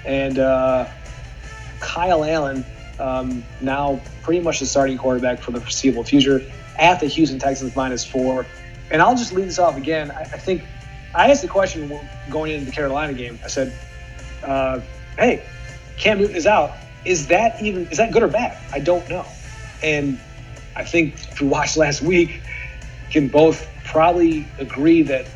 and uh, Kyle Allen, um, now pretty much the starting quarterback for the foreseeable future, at the Houston Texans minus four. And I'll just lead this off again. I, I think I asked the question going into the Carolina game. I said, uh, "Hey, Cam Newton is out. Is that even is that good or bad? I don't know." And I think if you watched last week, can both probably agree that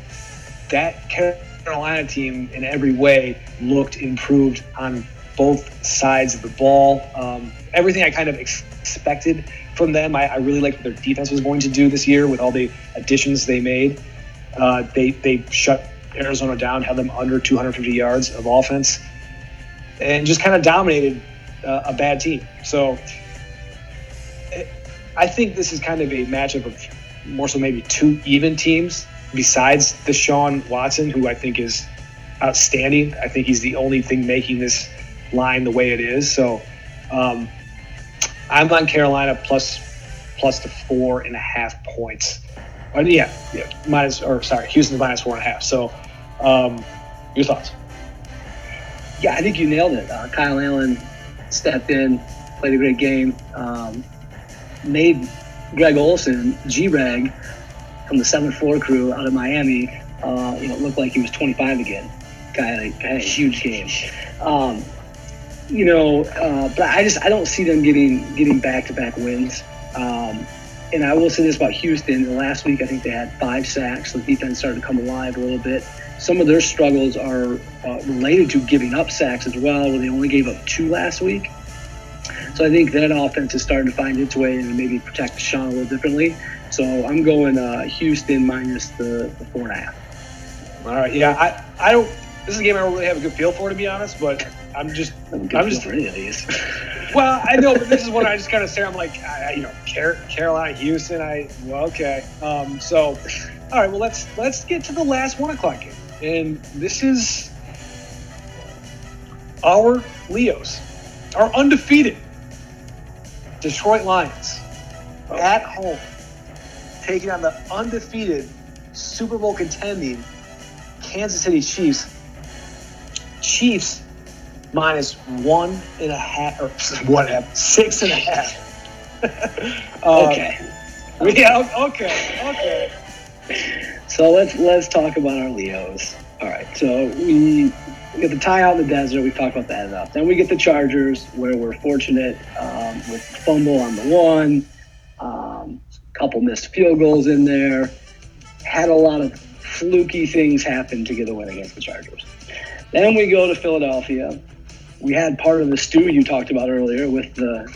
that Carolina team in every way looked improved on both sides of the ball. Um, everything I kind of ex- expected from them. I, I, really liked what their defense was going to do this year with all the additions they made. Uh, they they shut Arizona down, had them under 250 yards of offense, and just kind of dominated uh, a bad team. So I think this is kind of a matchup of more so maybe two even teams besides the Deshaun Watson, who I think is outstanding. I think he's the only thing making this line the way it is. So um, I'm on Carolina plus plus the four and a half points. Uh, yeah, yeah, minus or sorry, Houston's minus four and a half. So um, your thoughts? Yeah, I think you nailed it. Uh, Kyle Allen stepped in, played a great game, um, made Greg Olsen, G-Rag, from the seventh floor crew out of Miami, uh, you know, looked like he was 25 again. Guy had a, had a huge game. Um, you know, uh, but I just I don't see them getting getting back to back wins. Um, and I will say this about Houston: last week I think they had five sacks. The defense started to come alive a little bit. Some of their struggles are uh, related to giving up sacks as well, where they only gave up two last week. So I think that offense is starting to find its way and maybe protect Sean a little differently. So I'm going uh, Houston minus the, the four and a half. All right. Yeah, I, I don't. This is a game I don't really have a good feel for, to be honest. But I'm just. I'm just for any of these. well, I know, but this is what I just kind of stare. I'm like, I, you know, Carolina, Houston. I well, okay. Um, so, all right. Well, let's let's get to the last one o'clock game, and this is our Leos, our undefeated Detroit Lions okay. at home, taking on the undefeated Super Bowl contending Kansas City Chiefs. Chiefs minus one and a half or whatever, six and a half. uh, okay. Yeah. Okay. Okay. So let's let's talk about our Leos. All right. So we we get the tie out in the desert. We talked about that enough. Then we get the Chargers, where we're fortunate um, with fumble on the one, um, couple missed field goals in there. Had a lot of fluky things happen to get a win against the Chargers. Then we go to Philadelphia. We had part of the stew you talked about earlier with the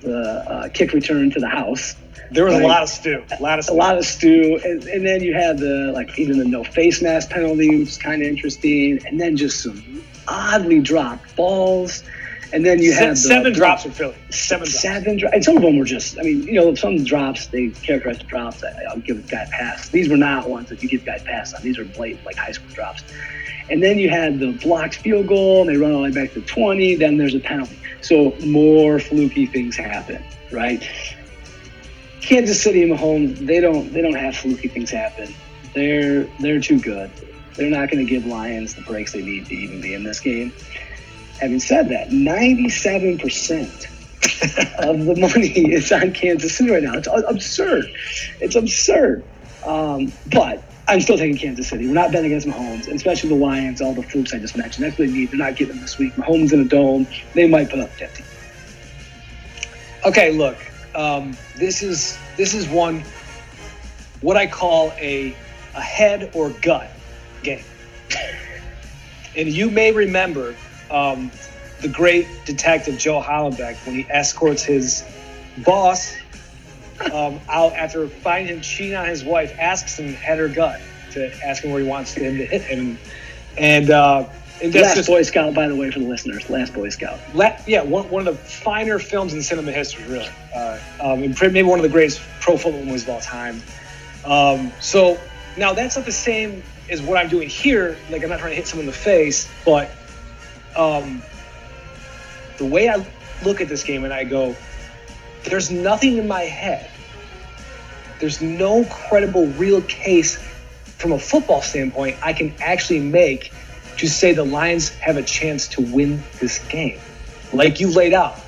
the uh, kick return to the house. There was like, a lot of stew. A lot of stew. A lot of stew. And, and, then you had the, like, even the no face mask penalty, which is kind of interesting. And then just some oddly dropped balls. And then you had the, seven drops for Philly. Seven drops. Seven drops. And some of them were just, I mean, you know, some drops, they characterize the drops. I, will give a guy a pass. These were not ones that you give a guy a pass on. These were blatant, like high school drops. And then you had the blocked field goal, and they run all the way back to 20. Then there's a penalty. So more fluky things happen, right? Kansas City and Mahomes, they don't they don't have fluky things happen. They're they're too good. They're not going to give Lions the breaks they need to even be in this game. Having said that, 97% of the money is on Kansas City right now. It's absurd. It's absurd. Um, but I'm still taking Kansas City. We're not betting against Mahomes, especially the Lions, all the flukes I just mentioned. That's what they need. They're not getting them this week. Mahomes in a dome, they might put up 50. Okay, look, um, this is this is one what I call a a head or gut game. and you may remember um, the great detective Joe Hallenbeck when he escorts his boss um, out after finding him cheating on his wife, asks him head her gut to ask him where he wants him to hit him. And uh, and Last just, Boy Scout, by the way, for the listeners. Last Boy Scout. La- yeah, one, one of the finer films in cinema history, really. Uh, um, and maybe one of the greatest pro football movies of all time. Um, so now that's not the same as what I'm doing here. Like I'm not trying to hit someone in the face, but um, the way I look at this game and I go, there's nothing in my head. There's no credible, real case from a football standpoint I can actually make to say the Lions have a chance to win this game. Like you laid out,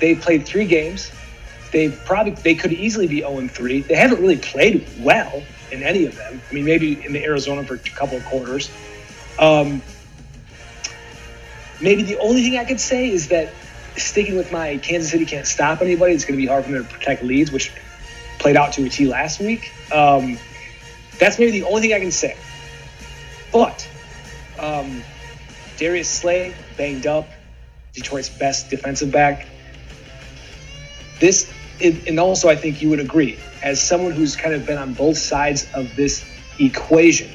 they played three games. They probably they could easily be 0 3. They haven't really played well in any of them. I mean, maybe in the Arizona for a couple of quarters. Um, maybe the only thing I could say is that sticking with my Kansas City can't stop anybody, it's going to be hard for them to protect leads, which played out to a T last week. Um, that's maybe the only thing I can say. But um, Darius Slay banged up, Detroit's best defensive back. This, and also I think you would agree, as someone who's kind of been on both sides of this equation,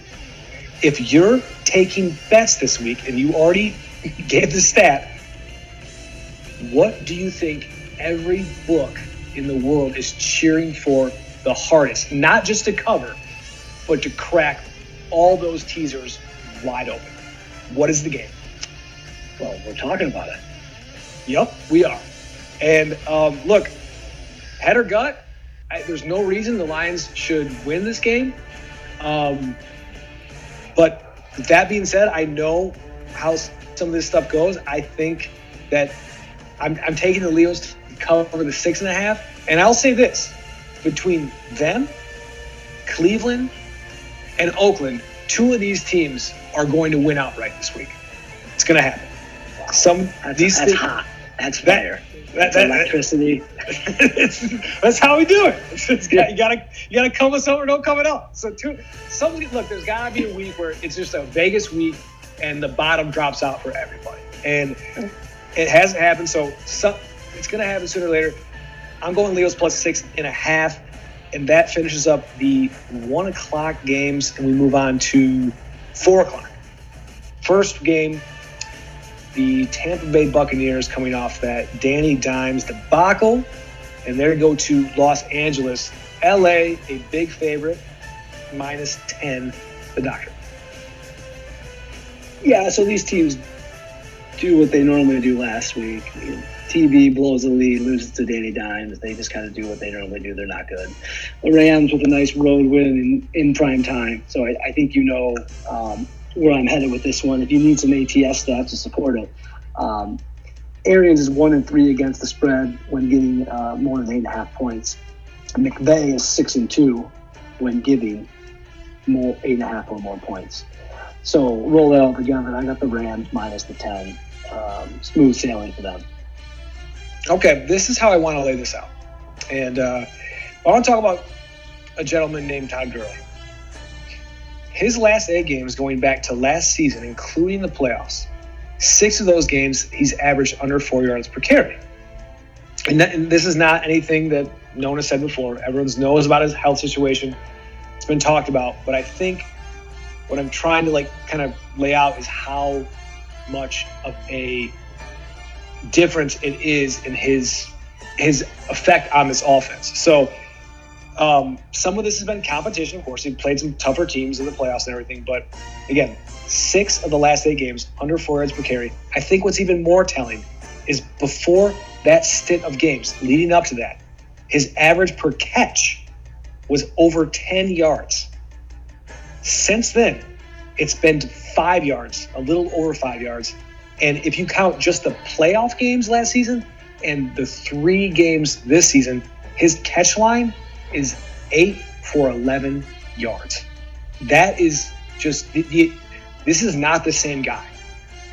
if you're taking bets this week and you already gave the stat, what do you think every book in the world is cheering for the hardest? Not just to cover, but to crack all those teasers wide open. What is the game? Well, we're talking about it. Yep, we are. And um, look, head or gut, I, there's no reason the Lions should win this game. Um, but that being said, I know how some of this stuff goes. I think that I'm, I'm taking the Leos to cover the six and a half. And I'll say this between them, Cleveland, and Oakland, two of these teams are going to win outright this week. It's going to happen. Some That's, these that's thi- hot. That's That- fire. that- That's that- electricity. that's how we do it. It's, it's got- you gotta you gotta come us over, don't come it all. So two, some look, there's gotta be a week where it's just a Vegas week and the bottom drops out for everybody, and it hasn't happened. So some, it's gonna happen sooner or later. I'm going Leos plus six and a half, and that finishes up the one o'clock games, and we move on to four o'clock. First game, the Tampa Bay Buccaneers coming off that Danny Dimes debacle, and they go to Los Angeles. LA, a big favorite, minus 10, the doctor. Yeah, so these teams do what they normally do last week. TB blows the lead, loses to Danny Dimes. They just kind of do what they normally do. They're not good. The Rams with a nice road win in, in prime time. So I, I think you know um, where I'm headed with this one. If you need some ATS stats to support it, um, Arians is one and three against the spread when getting uh, more than eight and a half points. McVay is six and two when giving more eight and a half or more points. So roll that all together. I got the Rams minus the ten. Um, smooth sailing for them. Okay, this is how I want to lay this out. And uh, I want to talk about a gentleman named Todd Gurley. His last eight games going back to last season, including the playoffs, six of those games he's averaged under four yards per carry. And, that, and this is not anything that no one has said before. Everyone knows about his health situation. It's been talked about. But I think what I'm trying to like kind of lay out is how much of a difference it is in his his effect on this offense. So um, some of this has been competition. Of course, he played some tougher teams in the playoffs and everything. But again, six of the last eight games under four yards per carry. I think what's even more telling is before that stint of games leading up to that, his average per catch was over 10 yards. Since then, it's been five yards, a little over five yards. And if you count just the playoff games last season and the three games this season, his catch line is eight for 11 yards. That is just, this is not the same guy.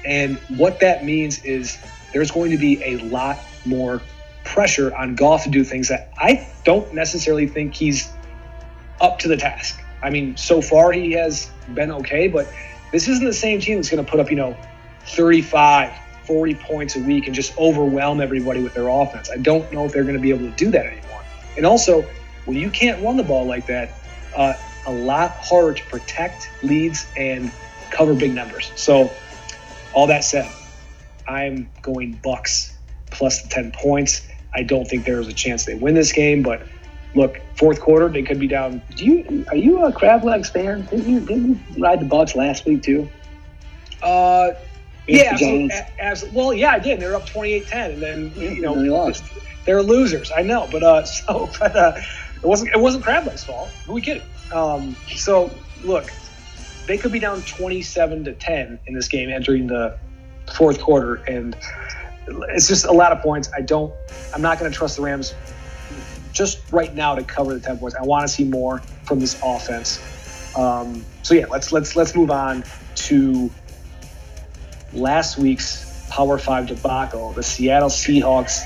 And what that means is there's going to be a lot more pressure on Goff to do things that I don't necessarily think he's up to the task. I mean, so far he has been okay, but this isn't the same team that's going to put up, you know, 35, 40 points a week and just overwhelm everybody with their offense. I don't know if they're going to be able to do that anymore. And also, when you can't run the ball like that, uh, a lot harder to protect leads and cover big numbers. So, all that said, I'm going Bucks plus the 10 points. I don't think there is a chance they win this game, but look, fourth quarter they could be down. Do you are you a crab legs fan? Didn't you didn't you ride the Bucks last week too? Uh, yeah, so, Giants? a- abs- well, yeah, I did. They were up 28-10, and then you know they lost. They're losers. I know, but uh, so but, uh, it wasn't it wasn't Crab Leg's fault. Who we kidding? Um, so look, they could be down 27 to 10 in this game entering the fourth quarter, and it's just a lot of points. I don't. I'm not going to trust the Rams just right now to cover the 10 points. I want to see more from this offense. Um, so yeah, let's let's let's move on to last week's Power Five debacle, the Seattle Seahawks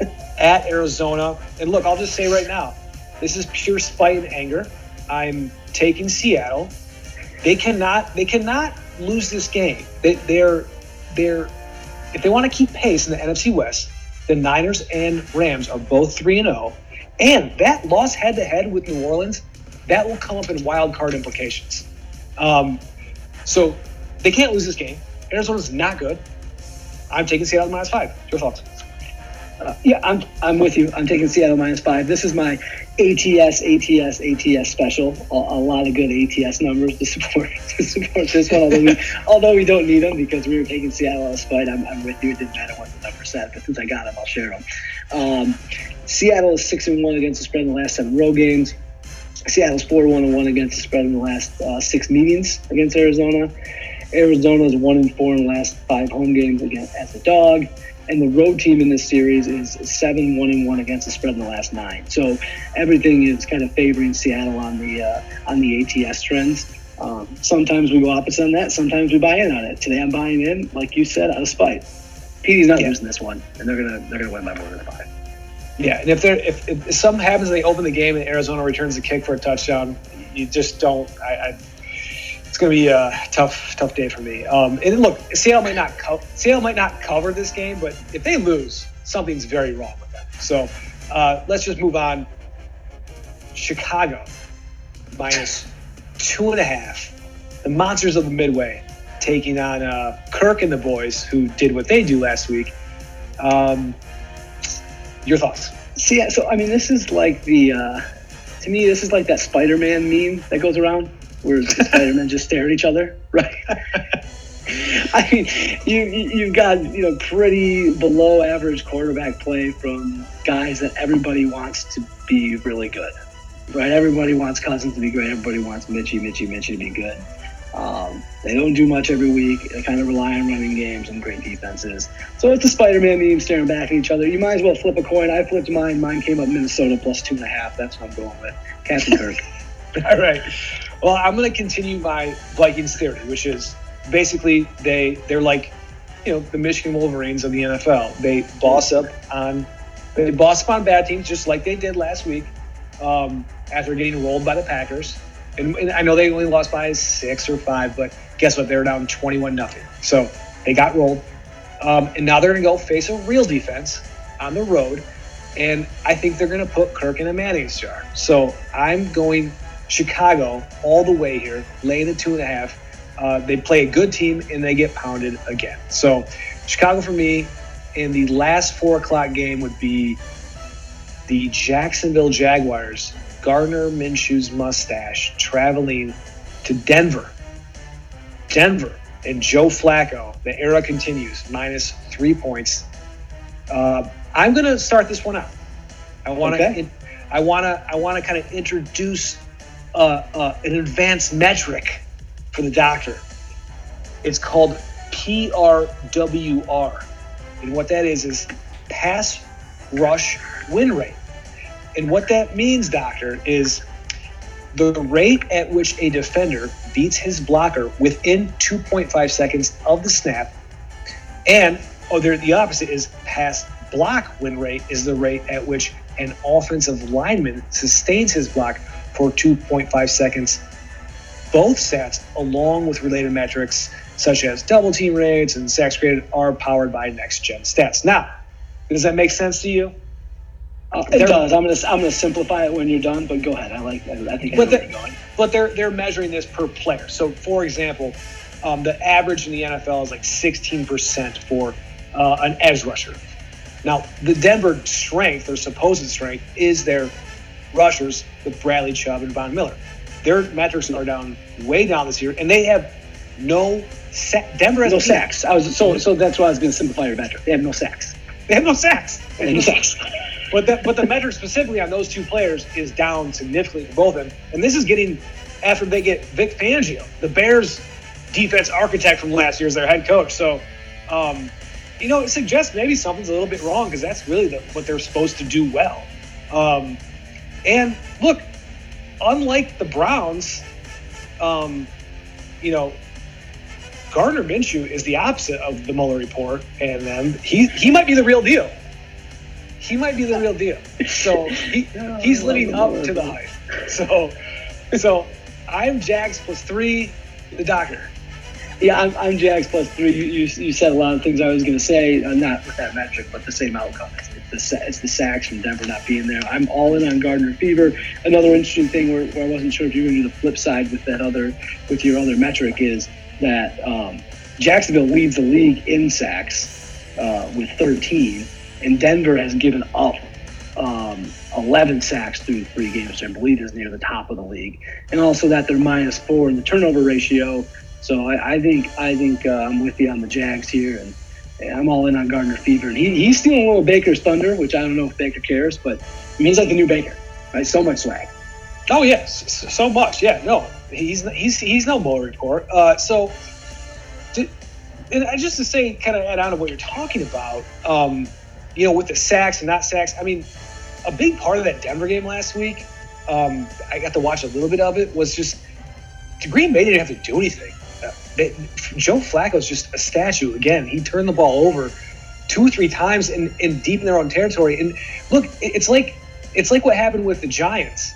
at Arizona. And look, I'll just say right now, this is pure spite and anger. I'm taking Seattle. They cannot they cannot lose this game. They, they're they're if they want to keep pace in the NFC West, the Niners and Rams are both three and zero, and that loss head to head with New Orleans, that will come up in wild card implications. Um, so they can't lose this game. Arizona's not good. I'm taking Seattle minus five. Your thoughts? Uh, yeah, I'm I'm with you. I'm taking Seattle minus five. This is my ATS ATS ATS special. A, a lot of good ATS numbers to support to support this one. Although we although we don't need them because we were taking Seattle as spite. I'm, I'm with you. It didn't matter what the number said, but since I got them, I'll share them. Um, Seattle is six and one against the spread in the last seven road games. Seattle's four one and one against the spread in the last uh, six meetings against Arizona. Arizona is one and four in the last five home games against as a dog and the road team in this series is seven one and one against the spread in the last nine. So everything is kind of favoring Seattle on the uh, on the ATS trends. Um, sometimes we go opposite on that. Sometimes we buy in on it. Today I'm buying in, like you said, out of spite. PD's not yeah. losing this one, and they're gonna they're gonna win by more than five. Yeah, and if there if, if something happens, they open the game and Arizona returns the kick for a touchdown. You just don't. I, I it's going to be a tough, tough day for me. Um, and look, Seattle might not co- Seattle might not cover this game, but if they lose, something's very wrong with them. So uh, let's just move on. Chicago minus two and a half. The monsters of the Midway taking on uh, Kirk and the boys, who did what they do last week. Um, your thoughts? See, so I mean, this is like the uh, to me, this is like that Spider-Man meme that goes around where Spider-Man just stare at each other, right? I mean, you you've got you know pretty below average quarterback play from guys that everybody wants to be really good, right? Everybody wants Cousins to be great. Everybody wants Mitchie, Mitchie, Mitchie to be good. Um, they don't do much every week. They kind of rely on running games and great defenses. So it's a Spider-Man meme staring back at each other. You might as well flip a coin. I flipped mine. Mine came up Minnesota plus two and a half. That's what I'm going with. Captain Kirk. All right. Well, I'm going to continue my Vikings theory, which is basically they they're like, you know, the Michigan Wolverines of the NFL. They boss up on they boss up on bad teams just like they did last week um, after getting rolled by the Packers. And, I know they only lost by six or five, but guess what? They were down 21 nothing. So they got rolled. Um, and now they're going to go face a real defense on the road. And I think they're going to put Kirk in a mayonnaise jar. So I'm going Chicago all the way here, laying the two and a half. Uh, they play a good team and they get pounded again. So Chicago for me. And the last four o'clock game would be the Jacksonville Jaguars, Gardner Minshew's mustache, traveling to Denver. Denver and Joe Flacco. The era continues, minus three points. Uh, I'm going to start this one out. I want to. Okay. I want to. I want to kind of introduce uh, uh, an advanced metric for the doctor. It's called PRWR. And what that is, is pass rush win rate. And what that means, doctor, is the rate at which a defender beats his blocker within 2.5 seconds of the snap. And oh, the opposite is pass block win rate is the rate at which an offensive lineman sustains his block for 2.5 seconds. Both stats, along with related metrics such as double team rates and sacks created, are powered by next gen stats. Now, does that make sense to you? Uh, it does. I'm gonna I'm gonna simplify it when you're done, but go ahead. I like I think I but they're, but they're they're measuring this per player. So, for example, um, the average in the NFL is like 16% for uh, an edge rusher. Now, the Denver strength, their supposed strength, is their rushers with Bradley Chubb and Von Miller. Their metrics are down way down this year, and they have no sa- Denver has no sacks. I was so so that's why I was going to simplify your metric. They have no sacks. They have no sacks. They have no sacks. But the, but the metric specifically on those two players is down significantly for both of them. And this is getting after they get Vic Fangio, the Bears defense architect from last year as their head coach. So, um, you know, it suggests maybe something's a little bit wrong because that's really the, what they're supposed to do well. Um, and look, unlike the Browns, um, you know, Gardner Minshew is the opposite of the Mueller report, and then he he might be the real deal. He might be the real deal. So he, he's living up to the hype. So so I'm Jags plus three, the doctor. Yeah, I'm, I'm Jags plus three. You, you, you said a lot of things I was going to say, uh, not with that metric, but the same outcome. It's the, it's the sacks from Denver not being there. I'm all in on Gardner Fever. Another interesting thing where, where I wasn't sure if you were going to do the flip side with that other, with your other metric is that um, Jacksonville leads the league in sacks uh, with 13, and Denver has given up um, 11 sacks through three games, which I believe is near the top of the league. And also that they're minus four in the turnover ratio. So I, I think I think uh, I'm with you on the Jags here, and, and I'm all in on Gardner Fever. And he, he's stealing a little Baker's thunder, which I don't know if Baker cares, but I he's like the new Baker, right? So much swag. Oh yes, so much. Yeah, no, he's he's he's no Mueller report. Uh, so, to, and just to say, kind of add on to what you're talking about, um, you know, with the sacks and not sacks. I mean, a big part of that Denver game last week, um, I got to watch a little bit of it, was just Green Bay didn't have to do anything. Uh, they, Joe Flacco's just a statue. Again, he turned the ball over two or three times in, in deep in their own territory. And look, it's like it's like what happened with the Giants.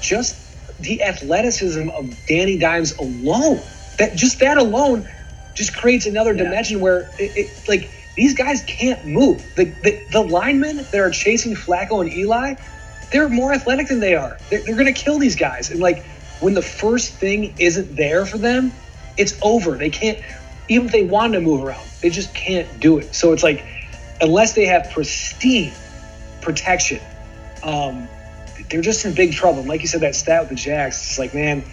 Just the athleticism of Danny Dimes alone. That just that alone just creates another yeah. dimension where it, it like these guys can't move. The, the, the linemen that are chasing Flacco and Eli, they're more athletic than they are. They're, they're going to kill these guys. And like when the first thing isn't there for them, it's over. They can't, even if they want to move around, they just can't do it. So it's like, unless they have pristine protection, um, they're just in big trouble. And like you said, that stat with the Jags, it's like, man,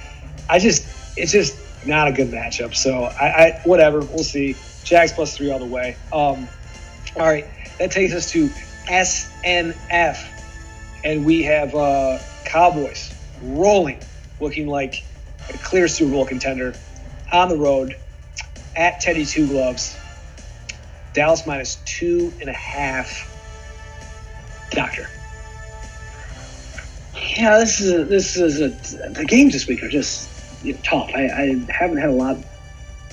I just, it's just not a good matchup. So I, I whatever, we'll see. Jags plus three all the way. Um, all right, that takes us to SNF, and we have uh, Cowboys rolling, looking like a clear Super Bowl contender on the road at Teddy Two Gloves. Dallas minus two and a half. Doctor. Yeah, this is a, this is a, the games this week are just tough. I, I haven't had a lot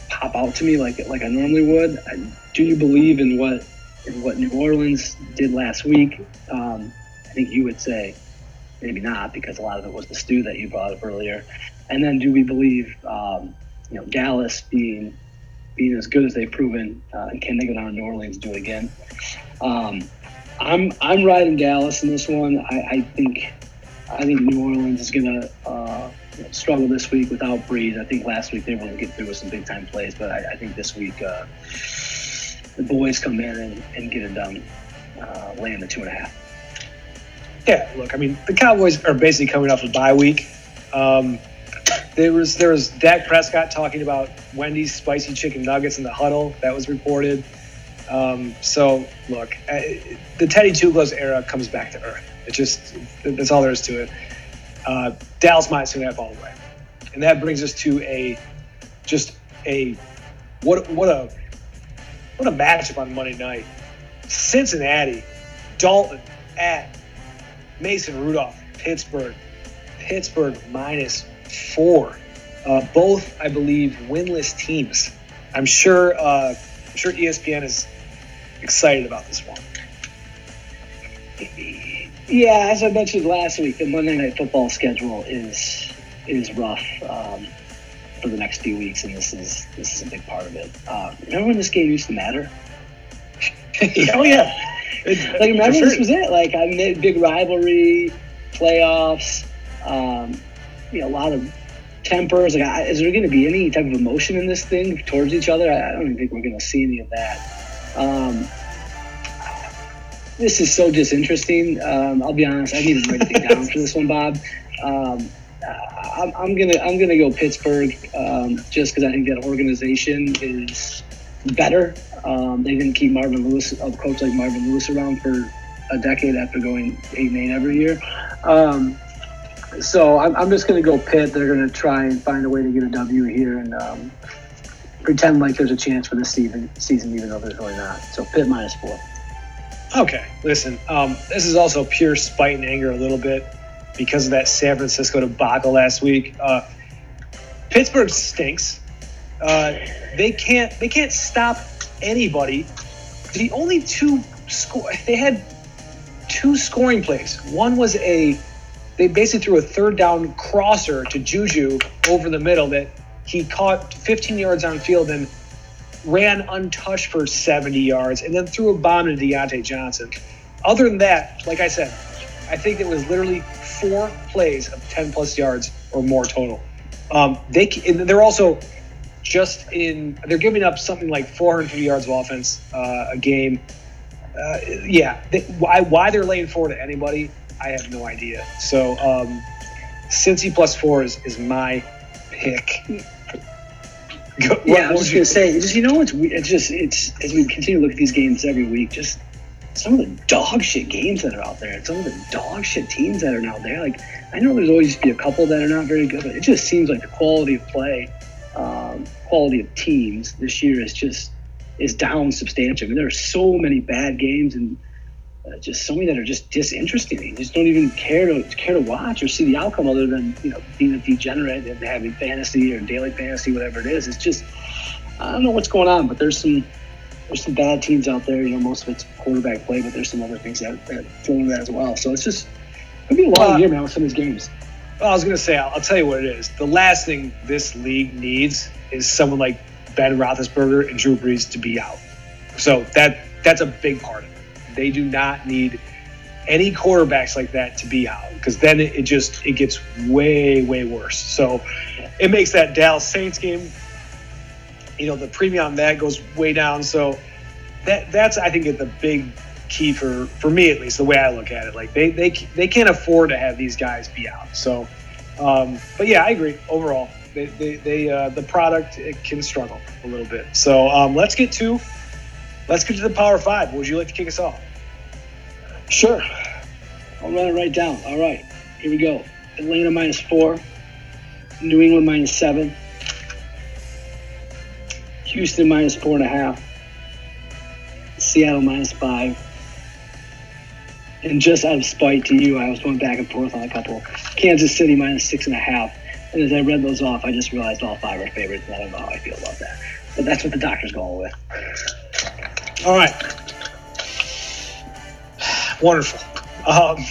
pop out to me like like I normally would. I, do you believe in what in what New Orleans did last week? Um, I think you would say maybe not because a lot of it was the stew that you brought up earlier. And then do we believe um, you know Dallas being being as good as they've proven, uh, and can they go down to New Orleans do it again? Um, I'm I'm riding Dallas in this one. I, I think I think New Orleans is gonna uh, struggle this week without Brees. I think last week they were able to get through with some big time plays, but I, I think this week uh, the boys come in and, and get it done, uh, laying the two and a half. Yeah, look, I mean, the Cowboys are basically coming off a bye week. Um, there was there was Dak Prescott talking about Wendy's spicy chicken nuggets in the huddle. That was reported. Um, so look, uh, the Teddy Two Gloves era comes back to earth. It just that's all there is to it. Uh, Dallas minus two and a half all the way, and that brings us to a just a what what a what a matchup on Monday night. Cincinnati, Dalton at Mason Rudolph, Pittsburgh, Pittsburgh minus four. Uh, both, I believe, winless teams. I'm sure. Uh, I'm sure ESPN is excited about this one. Yeah, as I mentioned last week, the Monday Night Football schedule is is rough um, for the next few weeks, and this is this is a big part of it. Uh, remember when this game used to matter? oh yeah, like remember sure. this was it. Like I mean, big rivalry, playoffs. Um, you know, a lot of tempers. Like, is there going to be any type of emotion in this thing towards each other? I, don't even think we're going to see any of that. Um, this is so disinteresting. Um, I'll be honest. I need to write it down for this one, Bob. Um, I'm, I'm, gonna I'm gonna go Pittsburgh um, just because I think that organization is better. Um, they didn't keep Marvin Lewis, a coach like Marvin Lewis, around for a decade after going eight and eight every year. Um, so I'm, I'm just to go Pitt. They're to try and find a way to get a W here and um, pretend like there's a chance for this season, season even though there's really not. So Pitt minus four. Okay, listen. Um, this is also pure spite and anger a little bit because of that San Francisco debacle last week. Uh, Pittsburgh stinks. Uh, they can't. They can't stop anybody. The only two score. They had two scoring plays. One was a. They basically threw a third down crosser to Juju over the middle that he caught 15 yards on field and ran untouched for 70 yards and then threw a bomb to Diontae Johnson. Other than that, like I said, I think it was literally four plays of 10 plus yards or more total. Um, they they're also just in they're giving up something like 450 yards of offense uh, a game. Uh, yeah, they, why why they're laying four to anybody, I have no idea. So um, Cincy plus four is, is my pick. Go, yeah, I was just gonna say, just you know, it's it's just it's as we continue to look at these games every week, just some of the dog shit games that are out there, and some of the dog shit teams that are out there. Like I know there's always be a couple that are not very good, but it just seems like the quality of play, um, quality of teams this year is just is down substantially. I mean, there are so many bad games and uh, just so many that are just disinterested. You just don't even care to care to watch or see the outcome other than you know being a degenerate and having fantasy or daily fantasy, whatever it is. It's just I don't know what's going on, but there's some there's some bad teams out there. You know, most of it's quarterback play, but there's some other things that, that flow into that as well. So it's just it'll be a long uh, year, man, with some of these games. Well, I was gonna say, I'll, I'll tell you what it is. The last thing this league needs is someone like Ben Roethlisberger and Drew Brees to be out. So that that's a big part of it. They do not need any quarterbacks like that to be out because then it, it, just it gets way way worse. So it makes that Dallas Saints game, you know, the premium on that goes way down. So that that's I think the big key for for me at least the way I look at it. Like they they they can't afford to have these guys be out. So, um, but yeah, I agree overall. They, they, they uh, the product it can struggle a little bit. So um, let's get to let's get to the Power Five. Would you like to kick us off? Sure. I'll run it right down. All right, here we go. Atlanta minus four, New England minus seven, Houston minus four and a half, Seattle minus five. And just out of spite to you, I was going back and forth on a couple. Kansas City minus six and a half. And as I read those off, I just realized all five are favorites, and I don't know how I feel about that. But that's what the doctor's going with. All right. Wonderful. Um,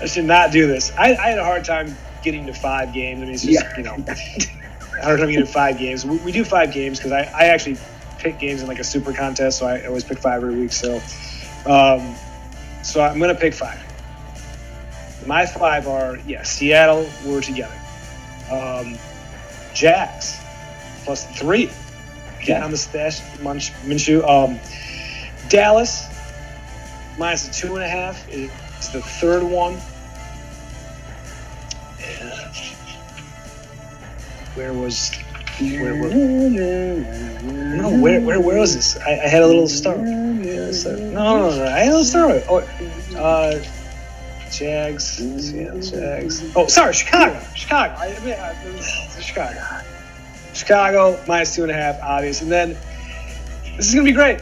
I should not do this. I, I, had a hard time getting to five games. I mean, it's just, yeah. you know, hard time getting to five games. We, we do five games because I, I actually pick games in like a super contest, so I always pick five every week. So, um, so I'm going to pick five. My five are, yeah, Seattle, we're together. Um, Jags, plus three. Get on the stash, Munch, Minshew. Um, Dallas, minus the two and a half is the third one. Where was where, where, no, where, where, where was this? I, I had a little star. No, no, no, I had a little star. Oh, uh, Jags, Seattle Jags. Oh, sorry, Chicago, Chicago. I, I uh, Chicago. Chicago minus two and a half, obvious. And then this is gonna be great.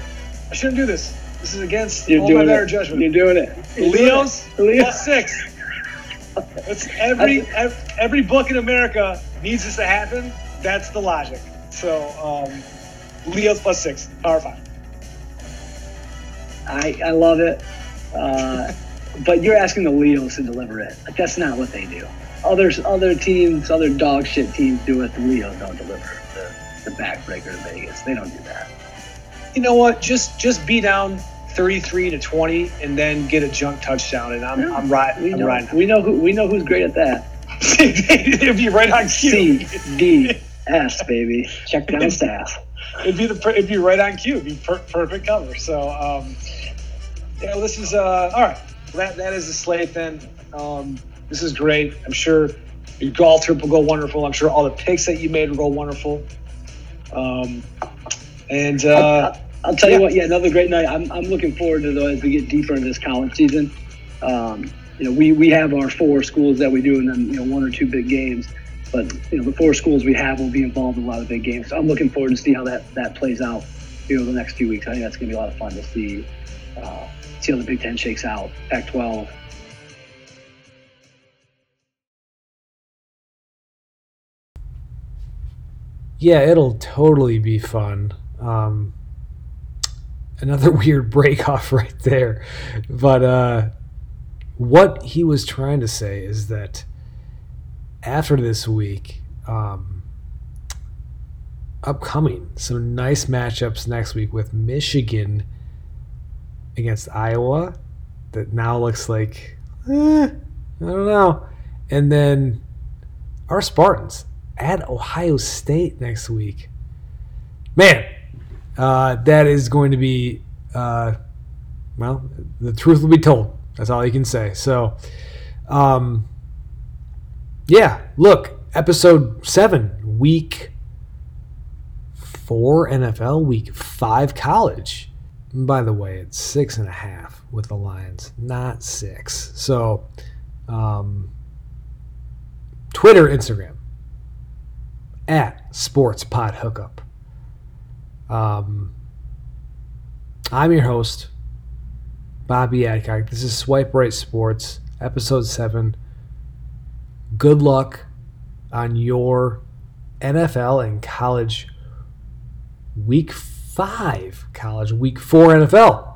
I shouldn't do this. This is against You're all my better it. judgment. You're doing it. You're Leos doing it. plus six. It's every, every every book in America needs this to happen. That's the logic. So um, Leos plus six, power five. I I love it. Uh, but you're asking the Leos to deliver it. Like that's not what they do. Others, other teams, other dog shit teams do it. The Leos don't deliver the, the backbreaker to Vegas. They don't do that. You know what? Just just be down 33 to 20 and then get a junk touchdown and I'm yeah, I'm right we I'm know, riding. We know who we know who's great at that. It'd be right on cue. C D S baby. Check down staff. It'd be the it'd be right on cue. It'd be per- perfect cover. So um, yeah, this is uh all right. That that is the slate then. Um, this is great. I'm sure your golf trip will go wonderful. I'm sure all the picks that you made will go wonderful. Um, and uh, I'll tell you what, yeah, another great night. I'm, I'm looking forward to though as we get deeper into this college season. Um, you know, we, we have our four schools that we do, and then you know one or two big games. But you know, the four schools we have will be involved in a lot of big games. So I'm looking forward to see how that that plays out. You know, the next few weeks. I think that's going to be a lot of fun to see uh, see how the Big Ten shakes out. Pac-12. Yeah, it'll totally be fun. Um, another weird break off right there. But uh, what he was trying to say is that after this week, um, upcoming, some nice matchups next week with Michigan against Iowa. That now looks like, eh, I don't know. And then our Spartans at Ohio State next week. Man, uh, that is going to be, uh, well, the truth will be told. That's all you can say. So, um, yeah, look, episode seven, week four NFL, week five college. And by the way, it's six and a half with the Lions, not six. So, um, Twitter, Instagram, at Sports Pod Hookup. Um, I'm your host, Bobby Adcock. This is Swipe Right Sports, episode 7. Good luck on your NFL and college week 5, college week 4 NFL.